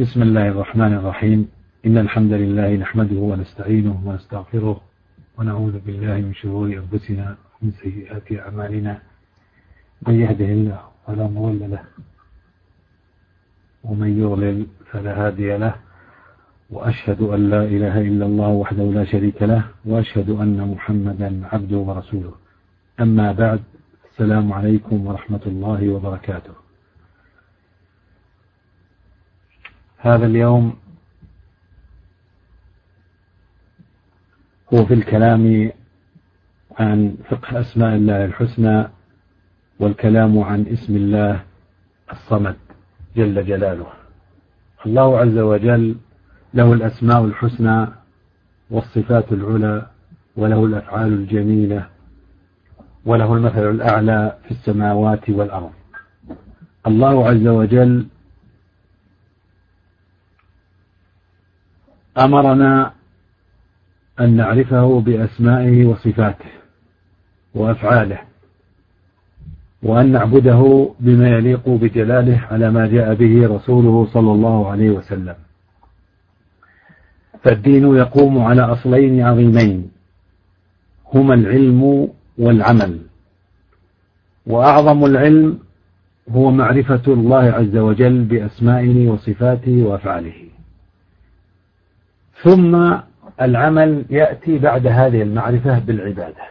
بسم الله الرحمن الرحيم. إن الحمد لله نحمده ونستعينه ونستغفره ونعوذ بالله من شرور أنفسنا ومن سيئات أعمالنا. من يهده الله فلا مضل له ومن يضلل فلا هادي له. وأشهد أن لا إله إلا الله وحده لا شريك له وأشهد أن محمدا عبده ورسوله. أما بعد السلام عليكم ورحمة الله وبركاته. هذا اليوم هو في الكلام عن فقه أسماء الله الحسنى والكلام عن اسم الله الصمد جل جلاله. الله عز وجل له الأسماء الحسنى والصفات العلى وله الأفعال الجميلة وله المثل الأعلى في السماوات والأرض. الله عز وجل أمرنا أن نعرفه بأسمائه وصفاته وأفعاله وأن نعبده بما يليق بجلاله على ما جاء به رسوله صلى الله عليه وسلم. فالدين يقوم على أصلين عظيمين هما العلم والعمل وأعظم العلم هو معرفة الله عز وجل بأسمائه وصفاته وأفعاله. ثم العمل يأتي بعد هذه المعرفة بالعبادة.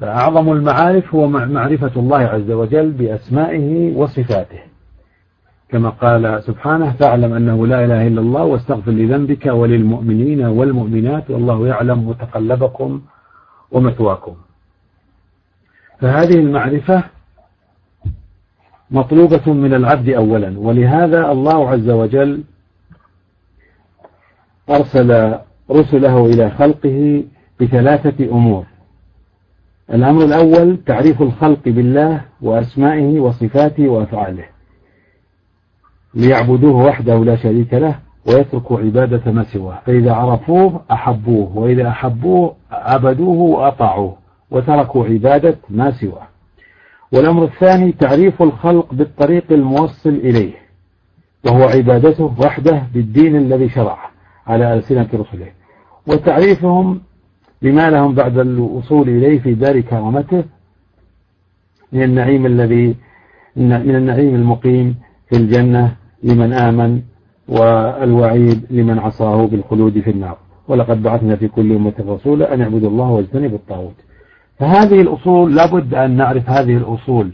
فأعظم المعارف هو معرفة الله عز وجل بأسمائه وصفاته. كما قال سبحانه فاعلم أنه لا إله إلا الله واستغفر لذنبك وللمؤمنين والمؤمنات والله يعلم متقلبكم ومثواكم. فهذه المعرفة مطلوبة من العبد أولا ولهذا الله عز وجل أرسل رسله إلى خلقه بثلاثة أمور. الأمر الأول تعريف الخلق بالله وأسمائه وصفاته وأفعاله. ليعبدوه وحده لا شريك له ويتركوا عبادة ما سواه. فإذا عرفوه أحبوه وإذا أحبوه عبدوه وأطاعوه وتركوا عبادة ما سواه. والأمر الثاني تعريف الخلق بالطريق الموصل إليه وهو عبادته وحده بالدين الذي شرعه. على ألسنة رسله. وتعريفهم بما لهم بعد الوصول إليه في دار كرامته من النعيم الذي من النعيم المقيم في الجنة لمن آمن والوعيد لمن عصاه بالخلود في النار. ولقد بعثنا في كل أمة رسولا أن اعبدوا الله واجتنبوا الطاغوت. فهذه الأصول لابد أن نعرف هذه الأصول.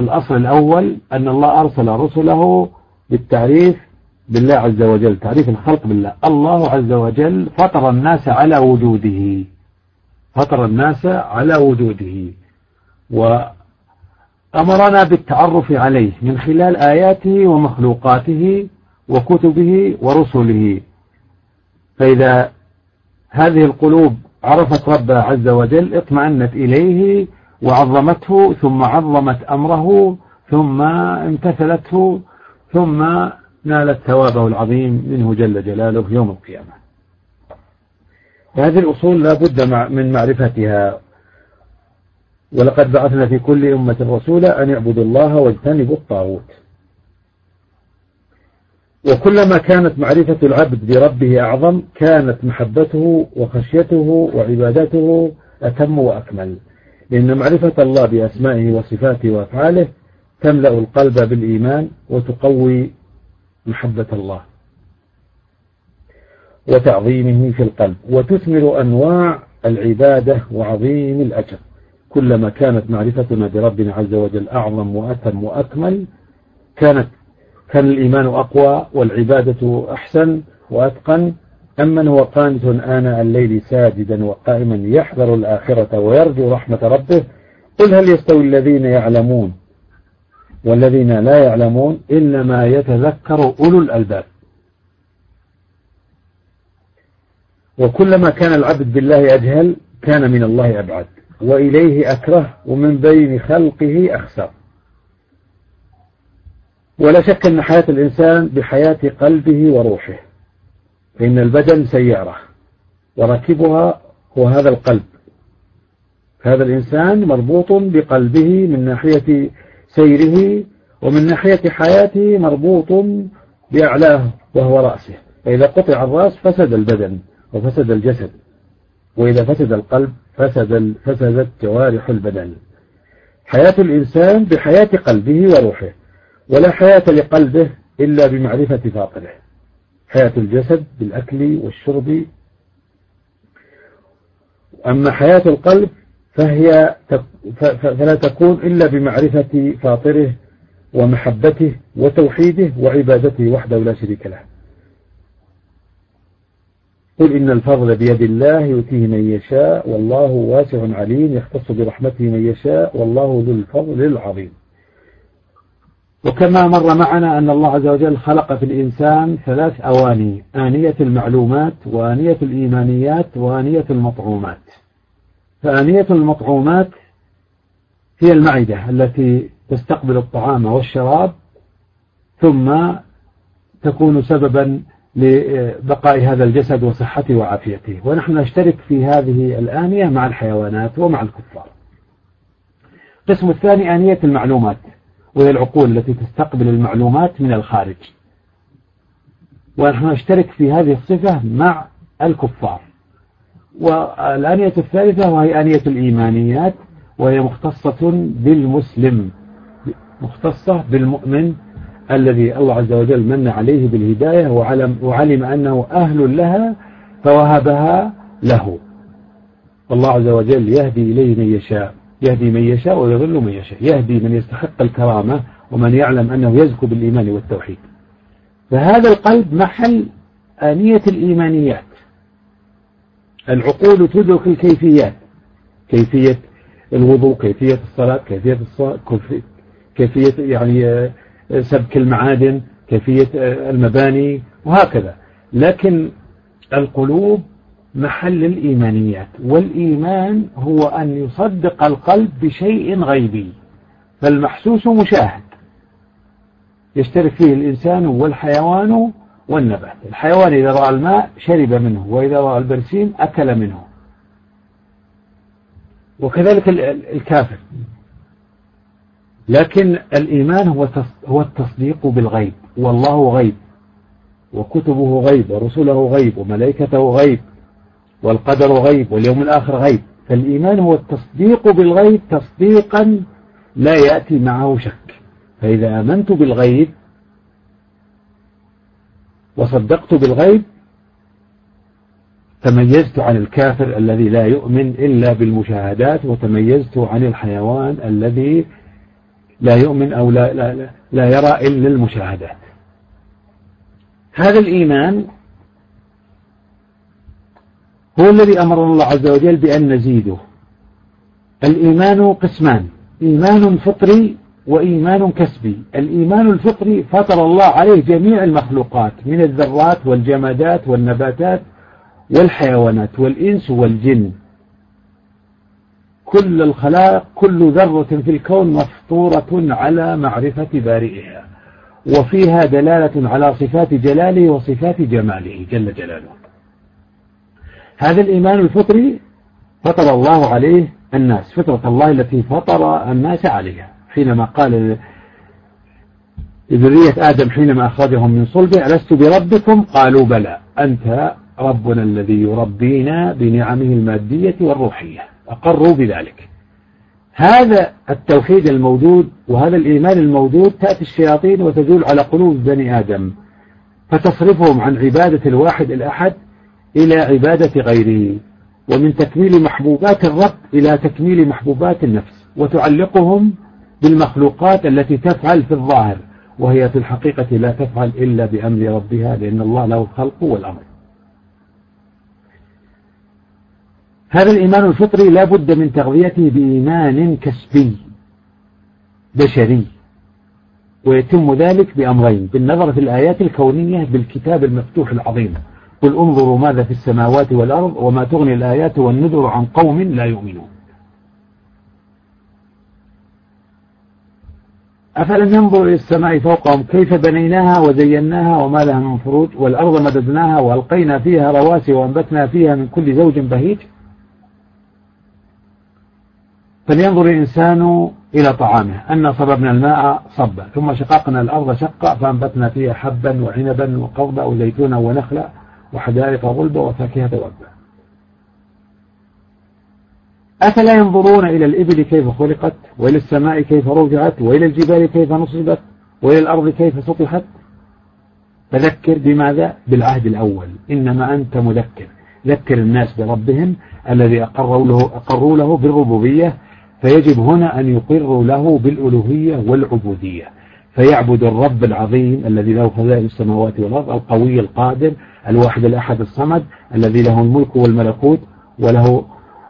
الأصل الأول أن الله أرسل رسله بالتعريف بالله عز وجل تعريف الخلق بالله. الله عز وجل فطر الناس على وجوده. فطر الناس على وجوده. وأمرنا بالتعرف عليه من خلال آياته ومخلوقاته وكتبه ورسله. فإذا هذه القلوب عرفت ربها عز وجل اطمأنت إليه وعظمته ثم عظمت أمره ثم امتثلته ثم نالت ثوابه العظيم منه جل جلاله يوم القيامة. هذه الأصول لا بد من معرفتها. ولقد بعثنا في كل أمة رسولا أن يعبدوا الله واجتنبوا الطاغوت. وكلما كانت معرفة العبد بربه أعظم كانت محبته وخشيته وعبادته أتم وأكمل. لأن معرفة الله بأسمائه وصفاته وأفعاله تملأ القلب بالإيمان وتقوي محبة الله وتعظيمه في القلب وتثمر أنواع العبادة وعظيم الأجر. كلما كانت معرفتنا بربنا عز وجل أعظم وأتم وأكمل كانت كان الإيمان أقوى والعبادة أحسن وأتقن. أمن هو قانت آناء الليل ساجدا وقائما يحذر الآخرة ويرجو رحمة ربه. قل هل يستوي الذين يعلمون؟ والذين لا يعلمون إنما يتذكر أولو الألباب. وكلما كان العبد بالله أجهل كان من الله أبعد. وإليه أكره ومن بين خلقه أخسر. ولا شك أن حياة الإنسان بحياة قلبه وروحه. فإن البدن سيارة وركبها هو هذا القلب. هذا الإنسان مربوط بقلبه من ناحية سيره ومن ناحية حياته مربوط بأعلاه وهو رأسه. فإذا قطع الرأس فسد البدن وفسد الجسد وإذا فسد القلب فسد فسدت جوارح البدن. حياة الإنسان بحياة قلبه وروحه ولا حياة لقلبه إلا بمعرفة فاطره حياة الجسد بالأكل والشرب. أما حياة القلب فهي فلا تكون إلا بمعرفة فاطره ومحبته وتوحيده وعبادته وحده لا شريك له. قل إن الفضل بيد الله يؤتيه من يشاء والله واسع عليم يختص برحمته من يشاء والله ذو الفضل العظيم. وكما مر معنا أن الله عز وجل خلق في الإنسان ثلاث أواني آنية المعلومات وآنية الإيمانيات وآنية المطعومات. فآنية المطعومات هي المعدة التي تستقبل الطعام والشراب ثم تكون سببا لبقاء هذا الجسد وصحته وعافيته. ونحن نشترك في هذه الآنية مع الحيوانات ومع الكفار. القسم الثاني آنية المعلومات وهي العقول التي تستقبل المعلومات من الخارج. ونحن نشترك في هذه الصفة مع الكفار. والآنية الثالثة وهي آنية الإيمانيات وهي مختصة بالمسلم مختصة بالمؤمن الذي الله عز وجل من عليه بالهداية وعلم, وعلم أنه أهل لها فوهبها له. والله عز وجل يهدي إليه من يشاء يهدي من يشاء ويضل من يشاء يهدي من يستحق الكرامة ومن يعلم أنه يزكو بالإيمان والتوحيد. فهذا القلب محل آنية الإيمانيات. العقول تدرك الكيفيات كيفية الوضوء كيفية الصلاة كيفية الصلاة كيفية يعني سبك المعادن كيفية المباني وهكذا. لكن القلوب محل الإيمانيات والإيمان هو أن يصدق القلب بشيء غيبي فالمحسوس مشاهد. يشترك فيه الإنسان والحيوان والنبات. الحيوان إذا رأى الماء شرب منه وإذا رأى البرسيم أكل منه. وكذلك الكافر. لكن الإيمان هو هو التصديق بالغيب والله غيب وكتبه غيب ورسله غيب وملائكته غيب والقدر غيب واليوم الآخر غيب. فالإيمان هو التصديق بالغيب تصديقا لا يأتي معه شك. فإذا آمنت بالغيب وصدقت بالغيب تميزت عن الكافر الذي لا يؤمن إلا بالمشاهدات وتميزت عن الحيوان الذي لا يؤمن أو لا, لا, لا يرى إلا المشاهدات. هذا الإيمان هو الذي أمر الله عز وجل بأن نزيده. الإيمان قسمان إيمان فطري وإيمان كسبي. الإيمان الفطري فطر الله عليه جميع المخلوقات من الذرات والجمادات والنباتات والحيوانات والإنس والجن. كل الخلاق كل ذرة في الكون مفطورة على معرفة بارئها وفيها دلالة على صفات جلاله وصفات جماله جل جلاله. هذا الإيمان الفطري فطر الله عليه الناس فطرة الله التي فطر الناس عليها. حينما قال لذرية آدم حينما أخرجهم من صلبه ألست بربكم؟ قالوا بلى. أنت ربنا الذي يربينا بنعمه المادية والروحية. أقروا بذلك. هذا التوحيد الموجود وهذا الإيمان الموجود تأتي الشياطين وتزول على قلوب بني آدم فتصرفهم عن عبادة الواحد الأحد إلى عبادة غيره ومن تكميل محبوبات الرب إلى تكميل محبوبات النفس وتعلقهم بالمخلوقات التي تفعل في الظاهر وهي في الحقيقة لا تفعل إلا بأمر ربها لأن الله له الخلق والأمر. هذا الإيمان الفطري لا بد من تغذيته بإيمان كسبي بشري. ويتم ذلك بأمرين بالنظر في الآيات الكونية بالكتاب المفتوح العظيم. قل انظروا ماذا في السماوات والأرض وما تغني الآيات والنذر عن قوم لا يؤمنون. أفلم ينظروا إلى السماء فوقهم كيف بنيناها وزيناها وما لها من فروج والأرض مددناها وألقينا فيها رواسي وأنبتنا فيها من كل زوج بهيج؟ فلينظر الإنسان إلى طعامه. أن صببنا الماء صبا. ثم شققنا الأرض شقا فأنبتنا فيها حبا وعنبا وقضبا وزيتونا ونخلا وحدائق غلبا وفاكهة وأبا. أفلا ينظرون إلى الإبل كيف خلقت وإلى السماء كيف رفعت وإلى الجبال كيف نصبت وإلى الأرض كيف سطحت؟ فذكر بماذا؟ بالعهد الأول. إنما أنت مذكر. ذكر الناس بربهم الذي أقروا له, أقروا له بالربوبية فيجب هنا أن يقروا له بالألوهية والعبودية. فيعبد الرب العظيم الذي له خزائن السماوات والأرض القوي القادر الواحد الأحد الصمد الذي له الملك والملكوت وله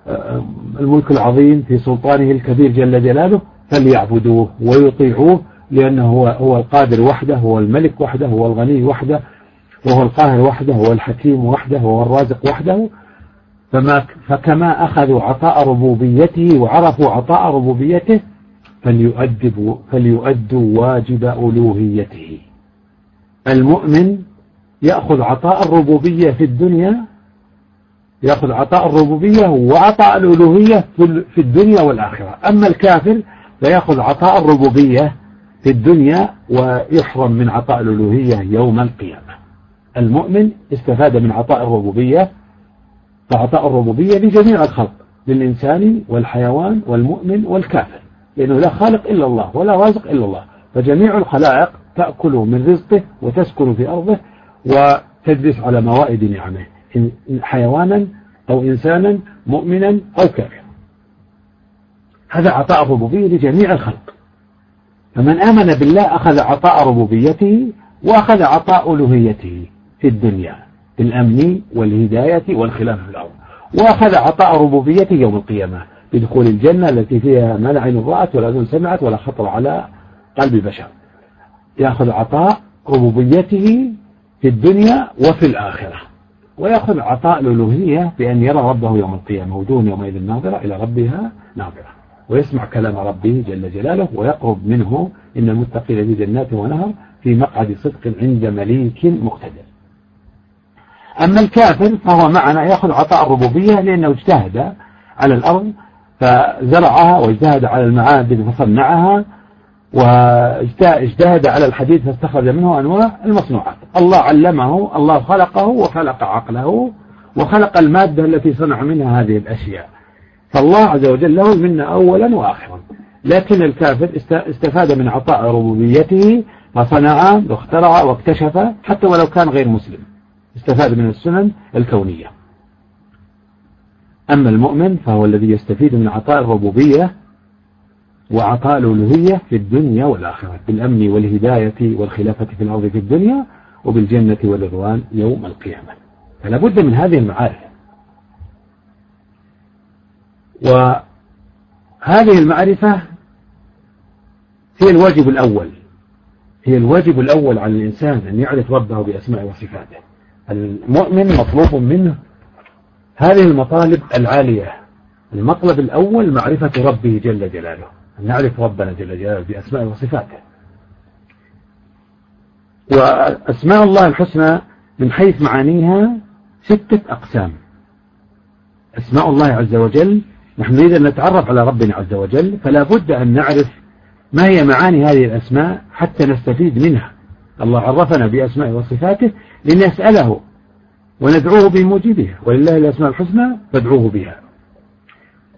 آه، الملك العظيم في سلطانه الكبير جل جلاله فليعبدوه ويطيعوه لأنه هو, هو القادر وحده هو الملك وحده هو الغني وحده وهو القاهر وحده هو الحكيم وحده هو الرازق وحده. فما فكما أخذوا عطاء ربوبيته وعرفوا عطاء ربوبيته فليؤدبوا فليؤدوا واجب ألوهيته. المؤمن يأخذ عطاء الربوبية في الدنيا يأخذ عطاء الربوبية وعطاء الألوهية في الدنيا والآخرة. أما الكافر فيأخذ عطاء الربوبية في الدنيا ويحرم من عطاء الألوهية يوم القيامة. المؤمن استفاد من عطاء الربوبية فعطاء الربوبية لجميع الخلق للإنسان والحيوان والمؤمن والكافر لأنه لا خالق إلا الله ولا رازق إلا الله. فجميع الخلائق تأكل من رزقه وتسكن في أرضه وتجلس على موائد نعمه حيوانا أو إنسانا مؤمنا أو كافرا. هذا عطاء الربوبية لجميع الخلق. فمن آمن بالله أخذ عطاء ربوبيته وأخذ عطاء ألوهيته في الدنيا. بالأمن والهداية والخلاف في الأرض. وأخذ عطاء ربوبيته يوم القيامة بدخول الجنة التي فيها ما لا عين رأت ولا أذن سمعت ولا خطر على قلب بشر. يأخذ عطاء ربوبيته في الدنيا وفي الآخرة. ويأخذ عطاء الألوهية بأن يرى ربه يوم القيامة وجوه يومئذ ناظرة إلى ربها ناظرة. ويسمع كلام ربه جل جلاله ويقرب منه إن المتقين في جنات ونهر في مقعد صدق عند مليك مقتدر. أما الكافر فهو معنا يأخذ عطاء الربوبية لأنه اجتهد على الأرض فزرعها واجتهد على المعادن فصنعها واجتهد على الحديد فاستخرج منه أنواع المصنوعات. الله علمه الله خلقه وخلق عقله وخلق المادة التي صنع منها هذه الأشياء. فالله عز وجل له منا أولا وآخرا. لكن الكافر استفاد من عطاء ربوبيته فصنع واخترع واكتشف حتى ولو كان غير مسلم. استفاد من السنن الكونية. أما المؤمن فهو الذي يستفيد من عطاء الربوبية وعطاء الألوهية في الدنيا والآخرة بالأمن والهداية والخلافة في الأرض في الدنيا وبالجنة والرضوان يوم القيامة. فلا بد من هذه المعارف. وهذه المعرفة هي الواجب الأول هي الواجب الأول على الإنسان أن يعرف ربه بأسماء وصفاته. المؤمن مطلوب منه هذه المطالب العالية. المطلب الأول معرفة ربه جل جلاله أن نعرف ربنا جل جلاله بأسماء وصفاته. وأسماء الله الحسنى من حيث معانيها ستة أقسام. أسماء الله عز وجل نحن نريد أن نتعرف على ربنا عز وجل فلا بد أن نعرف ما هي معاني هذه الأسماء حتى نستفيد منها. الله عرفنا بأسماء وصفاته لنسأله وندعوه بموجبها ولله الأسماء الحسنى فادعوه بها.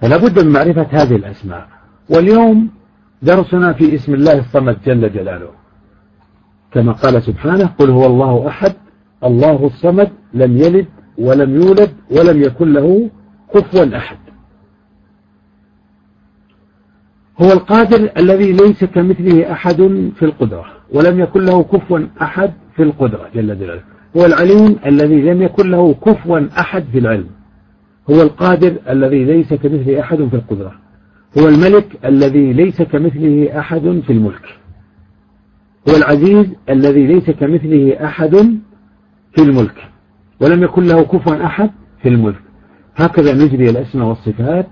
فلا بد من معرفة هذه الأسماء. واليوم درسنا في اسم الله الصمد جل جلاله. كما قال سبحانه قل هو الله أحد الله الصمد لم يلد ولم يولد ولم يكن له كفوا أحد. هو القادر الذي ليس كمثله أحد في القدرة. ولم يكن له كفوا أحد في القدرة جل جلاله هو العليم الذي لم يكن له كفوا أحد في العلم. هو القادر الذي ليس كمثله أحد في القدرة. هو الملك الذي ليس كمثله أحد في الملك. هو العزيز الذي ليس كمثله أحد في الملك. ولم يكن له كفوا أحد في الملك. هكذا نجري الأسماء والصفات.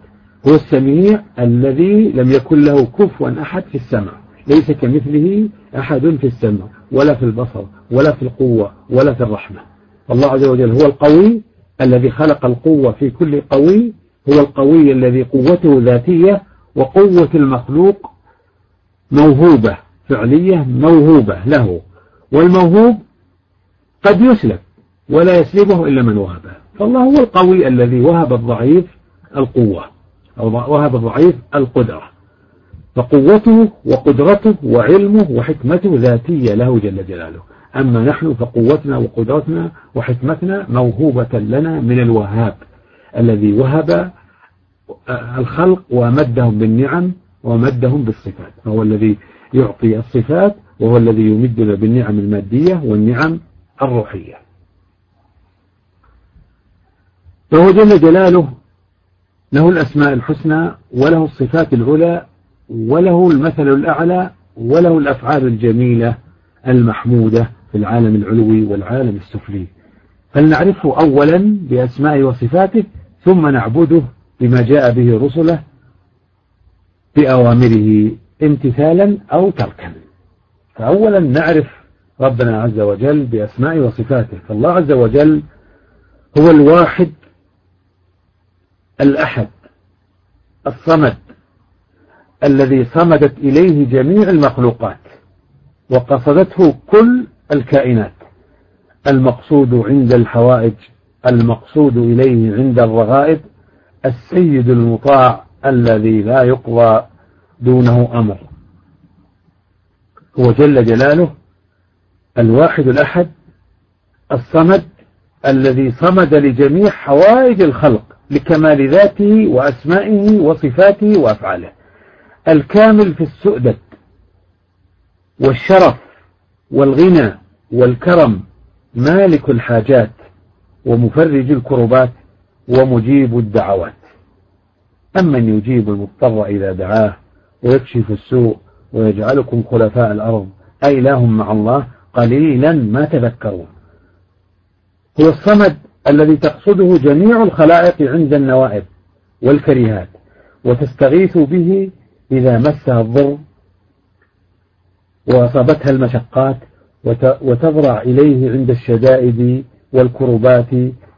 هو السميع الذي لم يكن له كفوا أحد في السمع ليس كمثله أحد في السمع ولا في البصر ولا في القوة ولا في الرحمة. الله عز وجل هو القوي الذي خلق القوة في كل قوي هو القوي الذي قوته ذاتية وقوة المخلوق موهوبة فعلية موهوبة له. والموهوب قد يسلب ولا يسلبه إلا من وهبه فالله هو القوي الذي وهب الضعيف القوة أو وهب الضعيف القدرة. فقوته وقدرته وعلمه وحكمته ذاتية له جل جلاله. أما نحن فقوتنا وقدرتنا وحكمتنا موهوبة لنا من الوهاب الذي وهب الخلق ومدهم بالنعم ومدهم بالصفات. فهو الذي يعطي الصفات وهو الذي يمدنا بالنعم المادية والنعم الروحية. فهو جل جلاله له الأسماء الحسنى وله الصفات العلى وله المثل الأعلى وله الأفعال الجميلة المحمودة في العالم العلوي والعالم السفلي. فلنعرفه أولا بأسمائه وصفاته ثم نعبده بما جاء به رسله بأوامره امتثالا أو تركا. فأولا نعرف ربنا عز وجل بأسمائه وصفاته. فالله عز وجل هو الواحد الأحد الصمد الذي صمدت إليه جميع المخلوقات وقصدته كل الكائنات. المقصود عند الحوائج المقصود إليه عند الرغائب السيد المطاع الذي لا يقضى دونه أمر. هو جل جلاله الواحد الأحد الصمد الذي صمد لجميع حوائج الخلق لكمال ذاته وأسمائه وصفاته وأفعاله. الكامل في السؤدد والشرف والغنى والكرم مالك الحاجات ومفرج الكربات ومجيب الدعوات. أمن يجيب المضطر إذا دعاه ويكشف السوء ويجعلكم خلفاء الأرض أإله مع الله قليلا ما تذكرون. هو الصمد الذي تقصده جميع الخلائق عند النوائب والكريهات وتستغيث به إذا مسها الضر وأصابتها المشقات وتضرع إليه عند الشدائد والكربات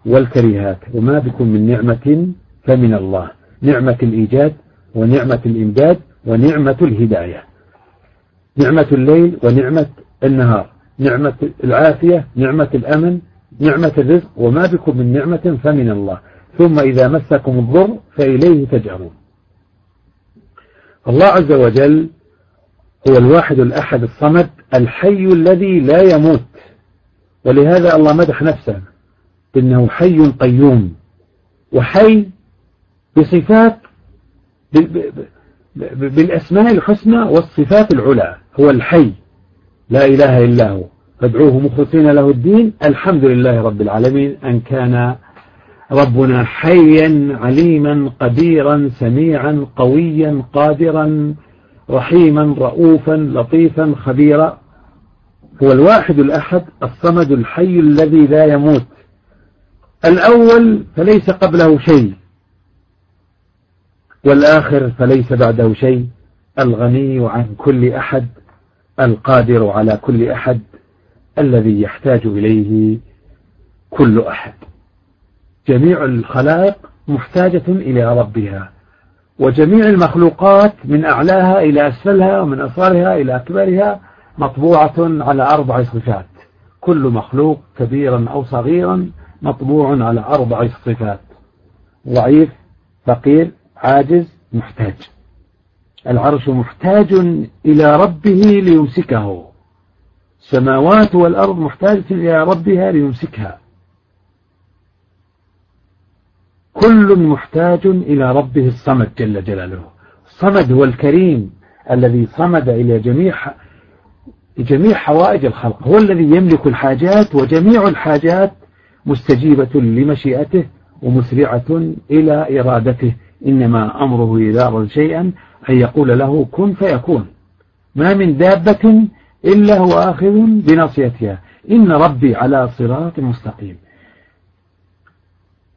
والكريهات. وما بكم من نعمة فمن الله. نعمة الإيجاد ونعمة الإمداد ونعمة الهداية. نعمة الليل ونعمة النهار. نعمة العافية نعمة الأمن نعمة الرزق. وما بكم من نعمة فمن الله. ثم إذا مسكم الضر فإليه تجأرون. الله عز وجل هو الواحد الأحد الصمد الحي الذي لا يموت. ولهذا الله مدح نفسه إنه حي قيوم وحي بصفات بالأسماء الحسنى والصفات العلى هو الحي. لا إله إلا هو. فادعوه مخلصين له الدين الحمد لله رب العالمين أن كان ربنا حيا عليما قديرا سميعا قويا قادرا رحيما رؤوفا لطيفا خبيرا. هو الواحد الأحد الصمد الحي الذي لا يموت. الأول فليس قبله شيء. والآخر فليس بعده شيء. الغني عن كل أحد القادر على كل أحد الذي يحتاج إليه كل أحد. جميع الخلائق محتاجة إلى ربها. وجميع المخلوقات من أعلاها إلى أسفلها ومن أصغرها إلى أكبرها مطبوعة على أربع صفات. كل مخلوق كبيرا أو صغيرا مطبوع على أربع صفات. ضعيف فقير عاجز محتاج. العرش محتاج إلى ربه ليمسكه. السماوات والأرض محتاجة إلى ربها ليمسكها. كل محتاج إلى ربه الصمد جل جلاله. الصمد هو الكريم الذي صمد إلى جميع جميع حوائج الخلق. هو الذي يملك الحاجات وجميع الحاجات مستجيبة لمشيئته ومسرعة إلى إرادته. إنما أمره إذا أراد شيئا أن يقول له كن فيكون. ما من دابة إلا هو آخذ بناصيتها. إن ربي على صراط مستقيم.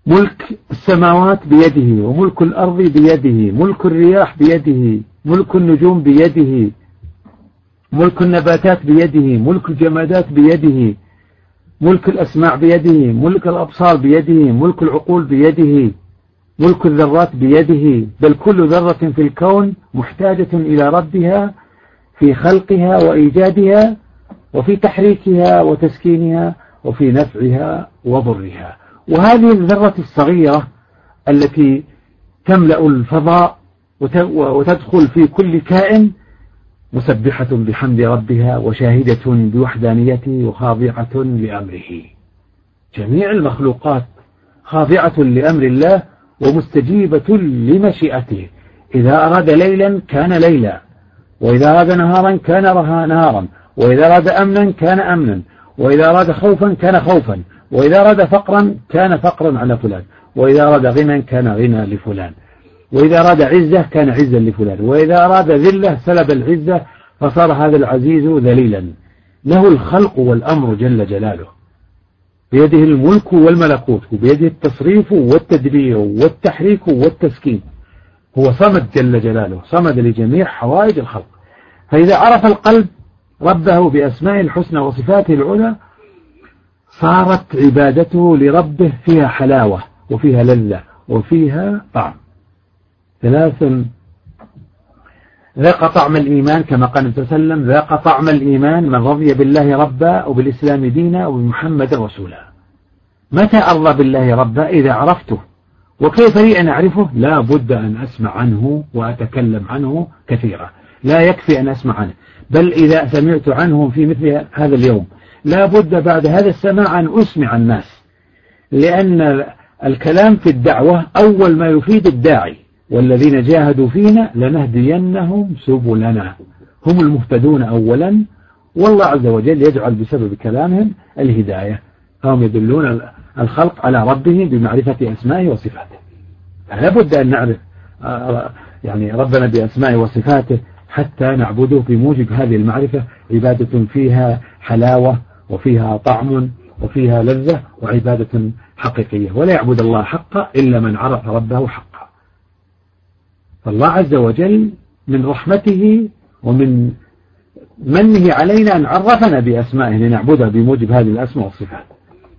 ملك السماوات بيده وملك الأرض بيده ملك الرياح بيده ملك النجوم بيده ملك النباتات بيده ملك الجمادات بيده ملك الأسماع بيده ملك الأبصار بيده ملك العقول بيده ملك الذرات بيده. بل كل ذرة في الكون محتاجة إلى ربها في خلقها وإيجادها وفي تحريكها وتسكينها وفي نفعها وضرها. وهذه الذرة الصغيرة التي تملأ الفضاء وتدخل في كل كائن مسبحة بحمد ربها وشاهدة بوحدانيته وخاضعة لأمره. جميع المخلوقات خاضعة لأمر الله ومستجيبة لمشيئته. إذا أراد ليلا كان ليلا وإذا أراد نهارا كان نهارا وإذا أراد أمنا كان أمنا وإذا أراد خوفا كان خوفا وإذا أراد فقرا كان فقرا على فلان. وإذا أراد غنى كان غنى لفلان. وإذا أراد عزة كان عزا لفلان. وإذا أراد ذلة سلب العزة فصار هذا العزيز ذليلا. له الخلق والأمر جل جلاله. بيده الملك والملكوت وبيده التصريف والتدبير والتحريك والتسكين. هو صمد جل جلاله صمد لجميع حوائج الخلق. فإذا عرف القلب ربه بأسماء الحسنى وصفاته العلى صارت عبادته لربه فيها حلاوة وفيها لذة وفيها طعم. ثلاث ذاق طعم الإيمان كما قال النبي صلى الله عليه وسلم ذاق طعم الإيمان من رضي بالله ربا وبالإسلام دينا وبمحمد رسولا. متى أرضى بالله ربا؟ إذا عرفته. وكيف لي أن أعرفه؟ لا بد أن أسمع عنه وأتكلم عنه كثيرا. لا يكفي أن أسمع عنه. بل إذا سمعت عنه في مثل هذا اليوم لا بد بعد هذا السماع أن أسمع الناس. لأن الكلام في الدعوة أول ما يفيد الداعي والذين جاهدوا فينا لنهدينهم سبلنا. هم المهتدون أولا والله عز وجل يجعل بسبب كلامهم الهداية. فهم يدلون الخلق على ربهم بمعرفة أسمائه وصفاته. فلا بد أن نعرف آه، يعني ربنا بأسمائه وصفاته حتى نعبده بموجب هذه المعرفة. عبادة فيها حلاوة وفيها طعم وفيها لذة وعبادة حقيقية. ولا يعبد الله حقا إلا من عرف ربه حقا. فالله عز وجل من رحمته ومن منه علينا أن عرفنا بأسمائه لنعبدها بموجب هذه الأسماء والصفات.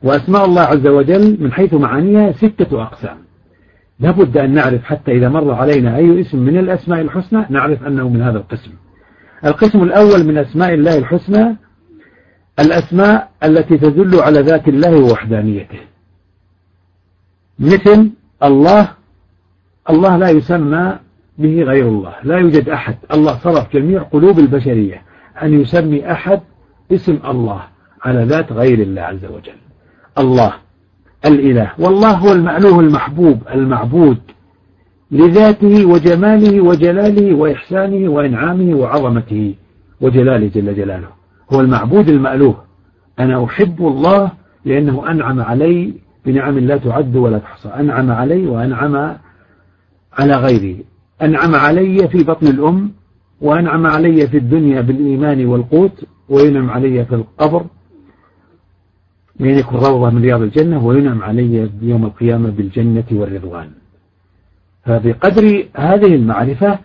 وأسماء الله عز وجل من حيث معانيها ستة أقسام. لابد أن نعرف حتى إذا مر علينا أي اسم من الأسماء الحسنى نعرف أنه من هذا القسم. القسم الأول من أسماء الله الحسنى الأسماء التي تدل على ذات الله ووحدانيته. مثل الله الله لا يسمى به غير الله لا يوجد أحد. الله صرف جميع قلوب البشرية أن يسمي أحد اسم الله على ذات غير الله عز وجل. الله الإله. والله هو المألوه المحبوب المعبود لذاته وجماله وجلاله وإحسانه وإنعامه وعظمته وجلاله جل جلاله. هو المعبود المألوه. أنا أحب الله لأنه أنعم علي بنعم لا تعد ولا تحصى. أنعم علي وأنعم على غيري. أنعم علي في بطن الأم وأنعم علي في الدنيا بالإيمان والقوت وينعم علي في القبر. من يكون روضة من رياض الجنة وينعم علي يوم القيامة بالجنة والرضوان. فبقدر هذه المعرفة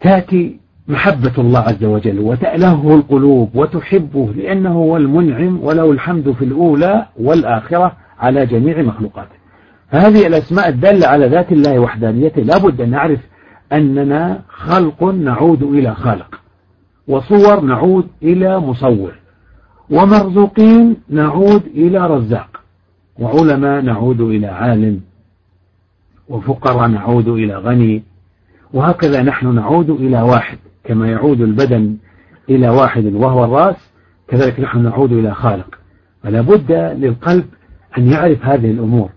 تأتي محبة الله عز وجل وتألهه القلوب وتحبه لأنه هو المنعم وله الحمد في الأولى والآخرة على جميع مخلوقاته. فهذه الأسماء الدالة على ذات الله وحدانيته. لابد أن نعرف أننا خلق نعود إلى خالق وصور نعود إلى مصور ومرزوقين نعود إلى رزاق وعلماء نعود إلى عالم وفقراء نعود إلى غني وهكذا نحن نعود إلى واحد. كما يعود البدن إلى واحد وهو الرأس كذلك نحن نعود إلى خالق. فلا بد للقلب أن يعرف هذه الأمور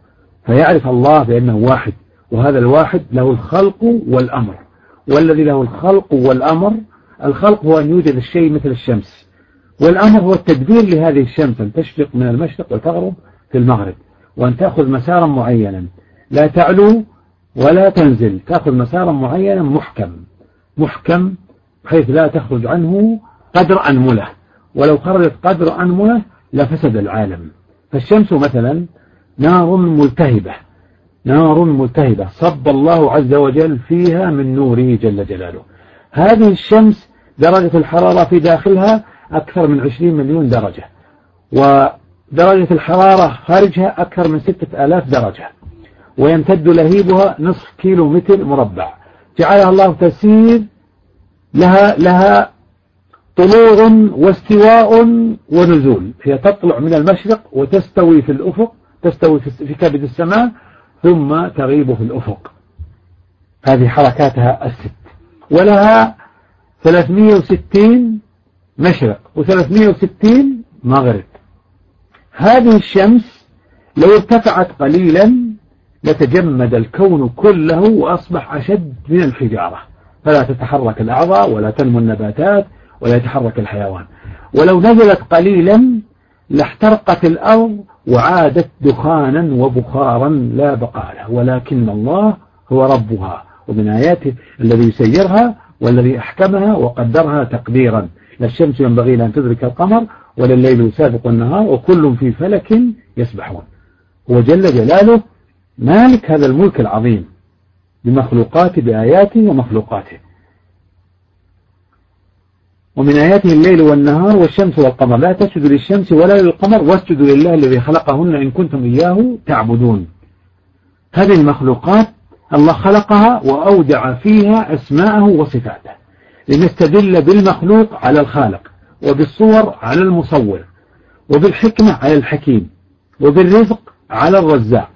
فيعرف الله بأنه واحد وهذا الواحد له الخلق والأمر. والذي له الخلق والأمر الخلق هو أن يوجد الشيء مثل الشمس. والأمر هو التدبير لهذه الشمس أن تشرق من المشرق وتغرب في المغرب وأن تأخذ مسارا معينا. لا تعلو ولا تنزل تأخذ مسارا معينا محكم. محكم بحيث لا تخرج عنه قدر أنملة. ولو خرجت قدر أنملة لفسد العالم. فالشمس مثلا نار ملتهبة. نار ملتهبة. صب الله عز وجل فيها من نوره جل جلاله. هذه الشمس درجة الحرارة في داخلها أكثر من 20 مليون درجة. ودرجة الحرارة خارجها أكثر من ستة آلاف درجة. ويمتد لهيبها نصف كيلو متر مربع. جعلها الله تسير لها لها طلوع واستواء ونزول. هي تطلع من المشرق وتستوي في الأفق تستوي في كبد السماء ثم تغيب في الأفق. هذه حركاتها الست. ولها 360 مشرق و360 مغرب. هذه الشمس لو ارتفعت قليلا لتجمد الكون كله وأصبح أشد من الحجارة. فلا تتحرك الأعضاء ولا تنمو النباتات ولا يتحرك الحيوان. ولو نزلت قليلا لاحترقت الأرض وعادت دخانا وبخارا لا بقاء له ولكن الله هو ربها ومن آياته الذي يسيرها والذي أحكمها وقدرها تقديرا. لا الشمس ينبغي أن تدرك القمر ولا الليل سابق النهار وكل في فلك يسبحون. هو جل جلاله مالك هذا الملك العظيم. بمخلوقاته بآياته ومخلوقاته. ومن آياته الليل والنهار والشمس والقمر. لا تسجدوا للشمس ولا للقمر واسجدوا لله الذي خلقهن إن كنتم إياه تعبدون. هذه المخلوقات الله خلقها وأودع فيها أسماءه وصفاته. لنستدل بالمخلوق على الخالق وبالصور على المصور وبالحكمة على الحكيم وبالرزق على الرزاق.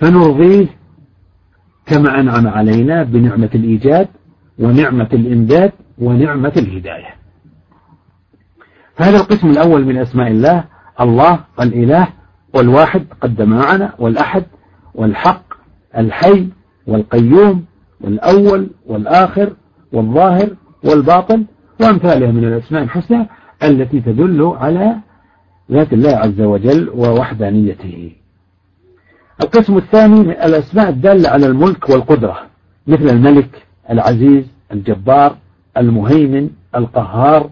فنرضيه كما أنعم علينا بنعمة الإيجاد ونعمة الإمداد ونعمة الهداية. هذا القسم الأول من أسماء الله الله الإله والواحد قدم معنا والأحد والحق الحي والقيوم والأول والآخر والظاهر والباطن وأمثالها من الأسماء الحسنى التي تدل على ذات الله عز وجل ووحدانيته. القسم الثاني من الأسماء الدالة على الملك والقدرة مثل الملك العزيز الجبار المهيمن القهار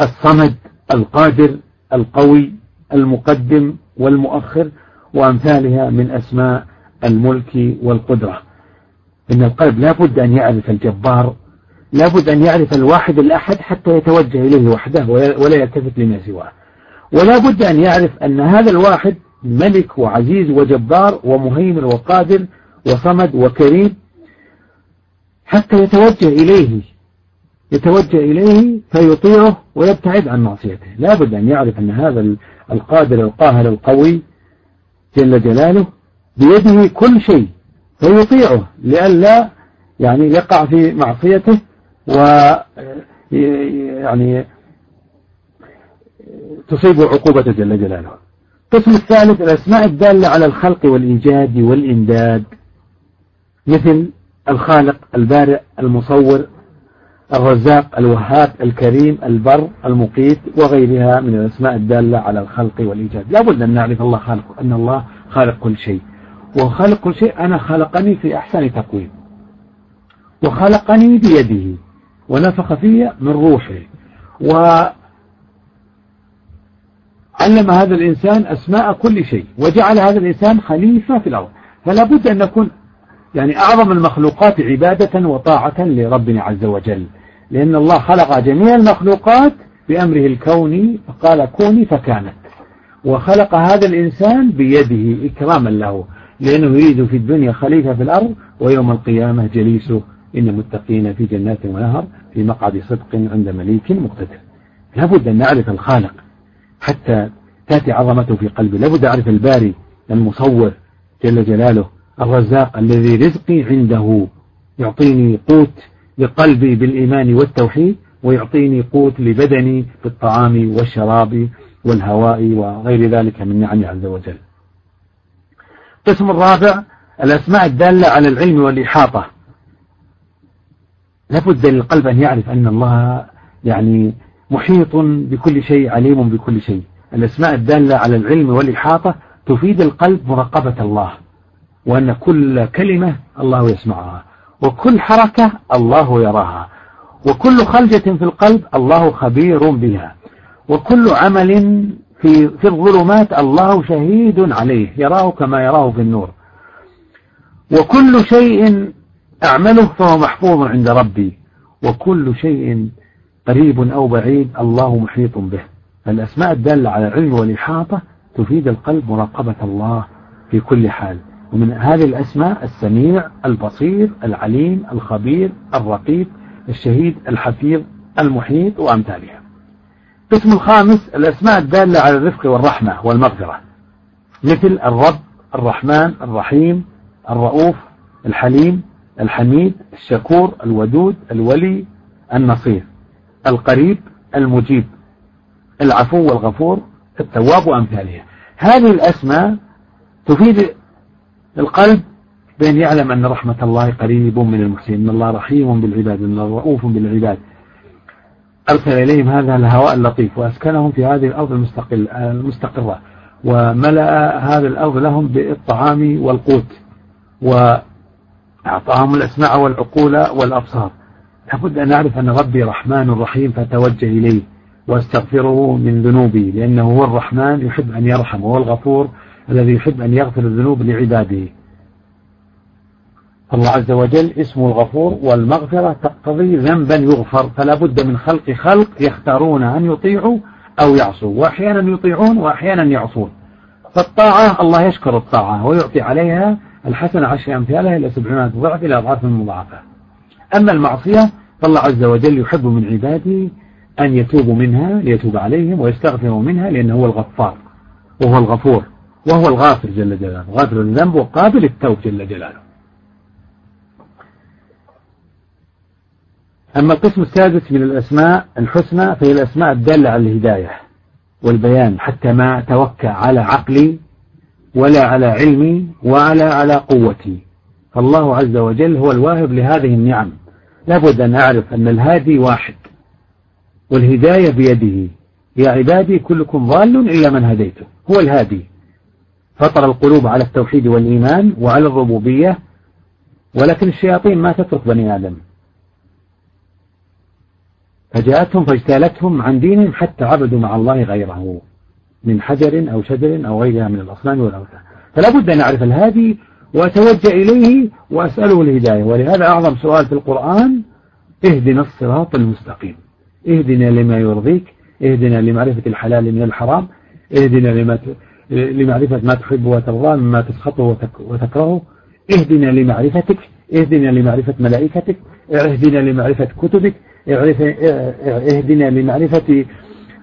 الصمد القادر القوي المقدم والمؤخر وأمثالها من أسماء الملك والقدرة. إن القلب لا بد أن يعرف الجبار لا بد أن يعرف الواحد الأحد حتى يتوجه إليه وحده ولا يلتفت لما سواه. ولا بد أن يعرف أن هذا الواحد ملك وعزيز وجبار ومهيمن وقادر وصمد وكريم. حتى يتوجه إليه يتوجه إليه فيطيعه ويبتعد عن معصيته. لا بد أن يعرف أن هذا القادر القاهر القوي جل جلاله بيده كل شيء فيطيعه لئلا يعني يقع في معصيته و يعني تصيب عقوبة جل جلاله. القسم الثالث الأسماء الدالة على الخلق والإيجاد والإمداد. مثل الخالق البارئ المصور الرزاق الوهاب الكريم البر المقيت وغيرها من الأسماء الدالة على الخلق والإيجاد. لا بد أن نعرف الله خالق أن الله خالق كل شيء. وخالق كل شيء أنا خلقني في أحسن تقويم. وخلقني بيده ونفخ في من روحه. وعلم هذا الإنسان أسماء كل شيء وجعل هذا الإنسان خليفة في الأرض. فلا بد أن نكون يعني أعظم المخلوقات عبادة وطاعة لربنا عز وجل. لأن الله خلق جميع المخلوقات بأمره الكوني فقال كوني فكانت. وخلق هذا الإنسان بيده إكراما له لأنه يريد في الدنيا خليفة في الأرض ويوم القيامة جليسه إن المتقين في جنات ونهر في مقعد صدق عند مليك مقتدر. لابد أن نعرف الخالق. حتى تأتي عظمته في قلبي. لابد أعرف الباري المصور جل جلاله الرزاق الذي رزقي عنده يعطيني قوت لقلبي بالإيمان والتوحيد ويعطيني قوت لبدني بالطعام والشراب والهواء وغير ذلك من نعمه عز وجل. القسم الرابع الأسماء الدالة على العلم والإحاطة. لابد للقلب أن يعرف أن الله يعني محيط بكل شيء عليم بكل شيء. الأسماء الدالة على العلم والإحاطة تفيد القلب مراقبة الله وأن كل كلمة الله يسمعها وكل حركة الله يراها وكل خلجة في القلب الله خبير بها وكل عمل في في الظلمات الله شهيد عليه يراه كما يراه في النور. وكل شيء أعمله فهو محفوظ عند ربي وكل شيء قريب أو بعيد الله محيط به. الأسماء الدالة على العلم والإحاطة تفيد القلب مراقبة الله في كل حال. ومن هذه الأسماء السميع البصير العليم الخبير الرقيب الشهيد الحفيظ المحيط وأمثالها. القسم الخامس الأسماء الدالة على الرفق والرحمة والمغفرة. مثل الرب الرحمن الرحيم الرؤوف الحليم الحميد الشكور الودود الولي النصير. القريب المجيب. العفو والغفور التواب وأمثالها. هذه الأسماء تفيد القلب بأن يعلم أن رحمة الله قريب من المحسنين أن الله رحيم بالعباد أن الله رؤوف بالعباد. أرسل إليهم هذا الهواء اللطيف وأسكنهم في هذه الأرض المستقل المستقرة وملأ هذه الأرض لهم بالطعام والقوت وأعطاهم الأسماع والعقول والأبصار. لابد أن نعرف أن ربي رحمن رحيم فتوجه إليه واستغفره من ذنوبي لأنه هو الرحمن يحب أن يرحم وهو الغفور الذي يحب أن يغفر الذنوب لعباده. الله عز وجل اسمه الغفور والمغفرة تقتضي ذنبا يغفر فلا بد من خلق خلق يختارون أن يطيعوا أو يعصوا وأحيانا يطيعون وأحيانا يعصون. فالطاعة الله يشكر الطاعة ويعطي عليها الحسنة عشر أمثالها إلى سبعين ضعف إلى أضعاف مضاعفة أما المعصية فالله عز وجل يحب من عباده أن يتوبوا منها ليتوب عليهم ويستغفروا منها لأنه هو الغفار وهو الغفور وهو الغافر جل جلاله غافر الذنب وقابل التوب جل جلاله. أما القسم السادس من الأسماء الحسنى فهي الأسماء الدالة على الهداية والبيان حتى ما توكى على عقلي ولا على علمي ولا على قوتي. فالله عز وجل هو الواهب لهذه النعم. لابد أن أعرف أن الهادي واحد والهداية بيده. يا عبادي كلكم ضال إلا من هديته هو الهادي. فطر القلوب على التوحيد والإيمان وعلى الربوبية ولكن الشياطين ما تترك بني آدم. فجاءتهم فاجتالتهم عن دينهم حتى عبدوا مع الله غيره من حجر أو شجر أو غيرها من الأصنام والأوثان. فلا بد أن أعرف الهادي وأتوجه إليه وأسأله الهداية. ولهذا أعظم سؤال في القرآن اهدنا الصراط المستقيم. اهدنا لما يرضيك اهدنا لمعرفة الحلال من الحرام اهدنا لما لمعرفة ما تحب وترضى مما تسخطه وتكرهه اهدنا لمعرفتك اهدنا لمعرفة ملائكتك اهدنا لمعرفة كتبك اهدنا لمعرفة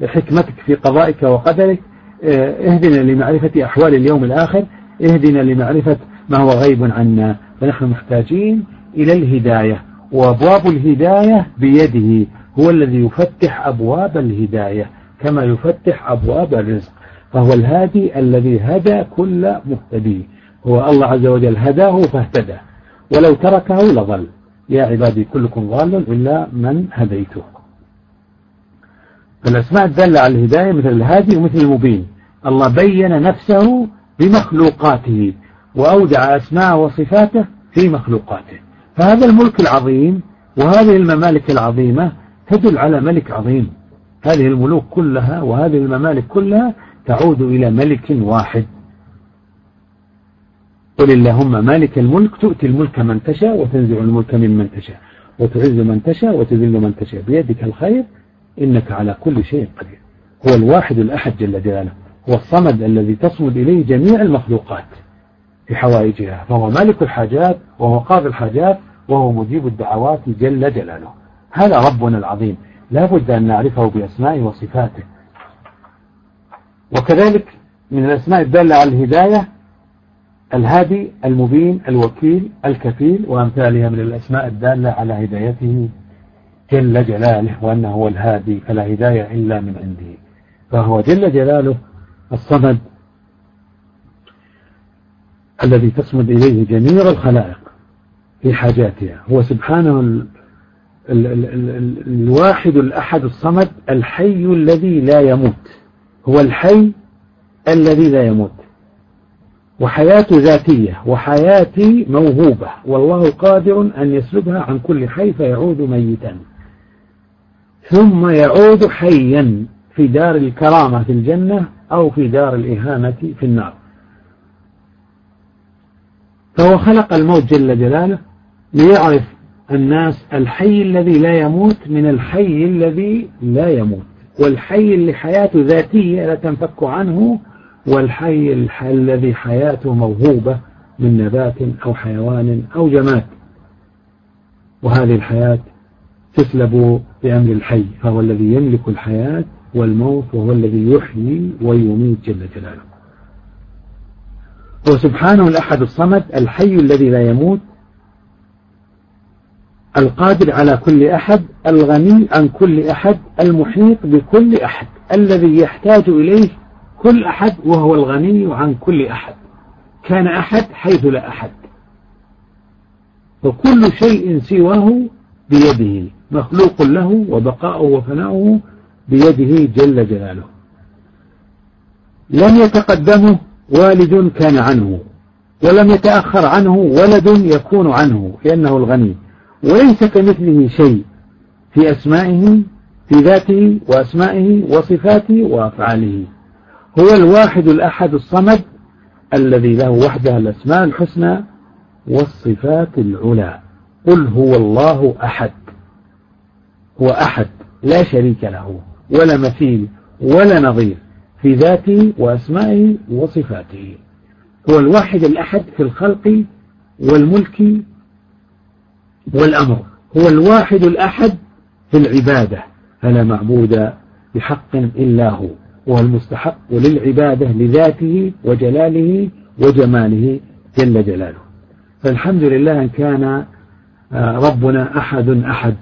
حكمتك في قضائك وقدرك اهدنا لمعرفة أحوال اليوم الآخر اهدنا لمعرفة ما هو غيب عنا فنحن محتاجين إلى الهداية وأبواب الهداية بيده هو الذي يفتح أبواب الهداية كما يفتح أبواب الرزق فهو الهادي الذي هدى كل مهتدي هو الله عز وجل هداه فاهتدى ولو تركه لظل يا عبادي كلكم ضال إلا من هديته. فالأسماء الدالة على الهداية مثل الهادي ومثل المبين الله بين نفسه بمخلوقاته وأودع أسماء وصفاته في مخلوقاته. فهذا الملك العظيم وهذه الممالك العظيمة تدل على ملك عظيم. هذه الملوك كلها وهذه الممالك كلها تعود إلى ملك واحد. قل اللهم مالك الملك تؤتي الملك من تشاء وتنزع الملك ممن تشاء وتعز من تشاء وتذل من تشاء. بيدك الخير إنك على كل شيء قدير. هو الواحد الأحد جل جلاله هو الصمد الذي تصمد إليه جميع المخلوقات. في حوائجها. فهو مالك الحاجات وهو قاضي الحاجات وهو مجيب الدعوات جل جلاله. هذا ربنا العظيم. لا بد أن نعرفه بأسمائه وصفاته. وكذلك من الأسماء الدالة على الهداية الهادي المبين الوكيل الكفيل وأمثالها من الأسماء الدالة على هدايته جل جلاله. وأنه هو الهادي فلا هداية إلا من عنده. فهو جل جلاله الصمد الذي تصمد إليه جميع الخلائق في حاجاتها. هو سبحانه ال ال ال ال الواحد الأحد الصمد الحي الذي لا يموت. هو الحي الذي لا يموت. وحياة ذاتية وحياة موهوبة. والله قادر أن يسلبها عن كل حي فيعود ميتا. ثم يعود حيا في دار الكرامة في الجنة أو في دار الإهانة في النار. فهو خلق الموت جل جلاله ليعرف الناس الحي الذي لا يموت من الحي الذي لا يموت. والحي اللي حياته ذاتية لا تنفك عنه والحي الذي حياته موهوبة من نبات أو حيوان أو جماد. وهذه الحياة تسلب بأمر الحي فهو الذي يملك الحياة والموت وهو الذي يحيي ويميت جل جلاله. هو سبحانه الأحد الصمد الحي الذي لا يموت القادر على كل أحد الغني عن كل أحد المحيط بكل أحد الذي يحتاج إليه كل أحد وهو الغني عن كل أحد. كان أحد حيث لا أحد. وكل شيء سواه بيده مخلوق له وبقاؤه وفناؤه بيده جل جلاله. لم يتقدمه والد كان عنه ولم يتأخر عنه ولد يكون عنه لأنه الغني. وليس كمثله شيء في أسمائه في ذاته وأسمائه وصفاته وأفعاله. هو الواحد الأحد الصمد الذي له وحده الأسماء الحسنى والصفات العلى. قل هو الله أحد. هو أحد لا شريك له ولا مثيل ولا نظير. في ذاته وأسمائه وصفاته هو الواحد الأحد في الخلق والملك والأمر. هو الواحد الأحد في العبادة. فلا معبود بحق إلا هو. هو المستحق للعبادة لذاته وجلاله وجماله جل جلاله. فالحمد لله أن كان آه، ربنا أحد أحد.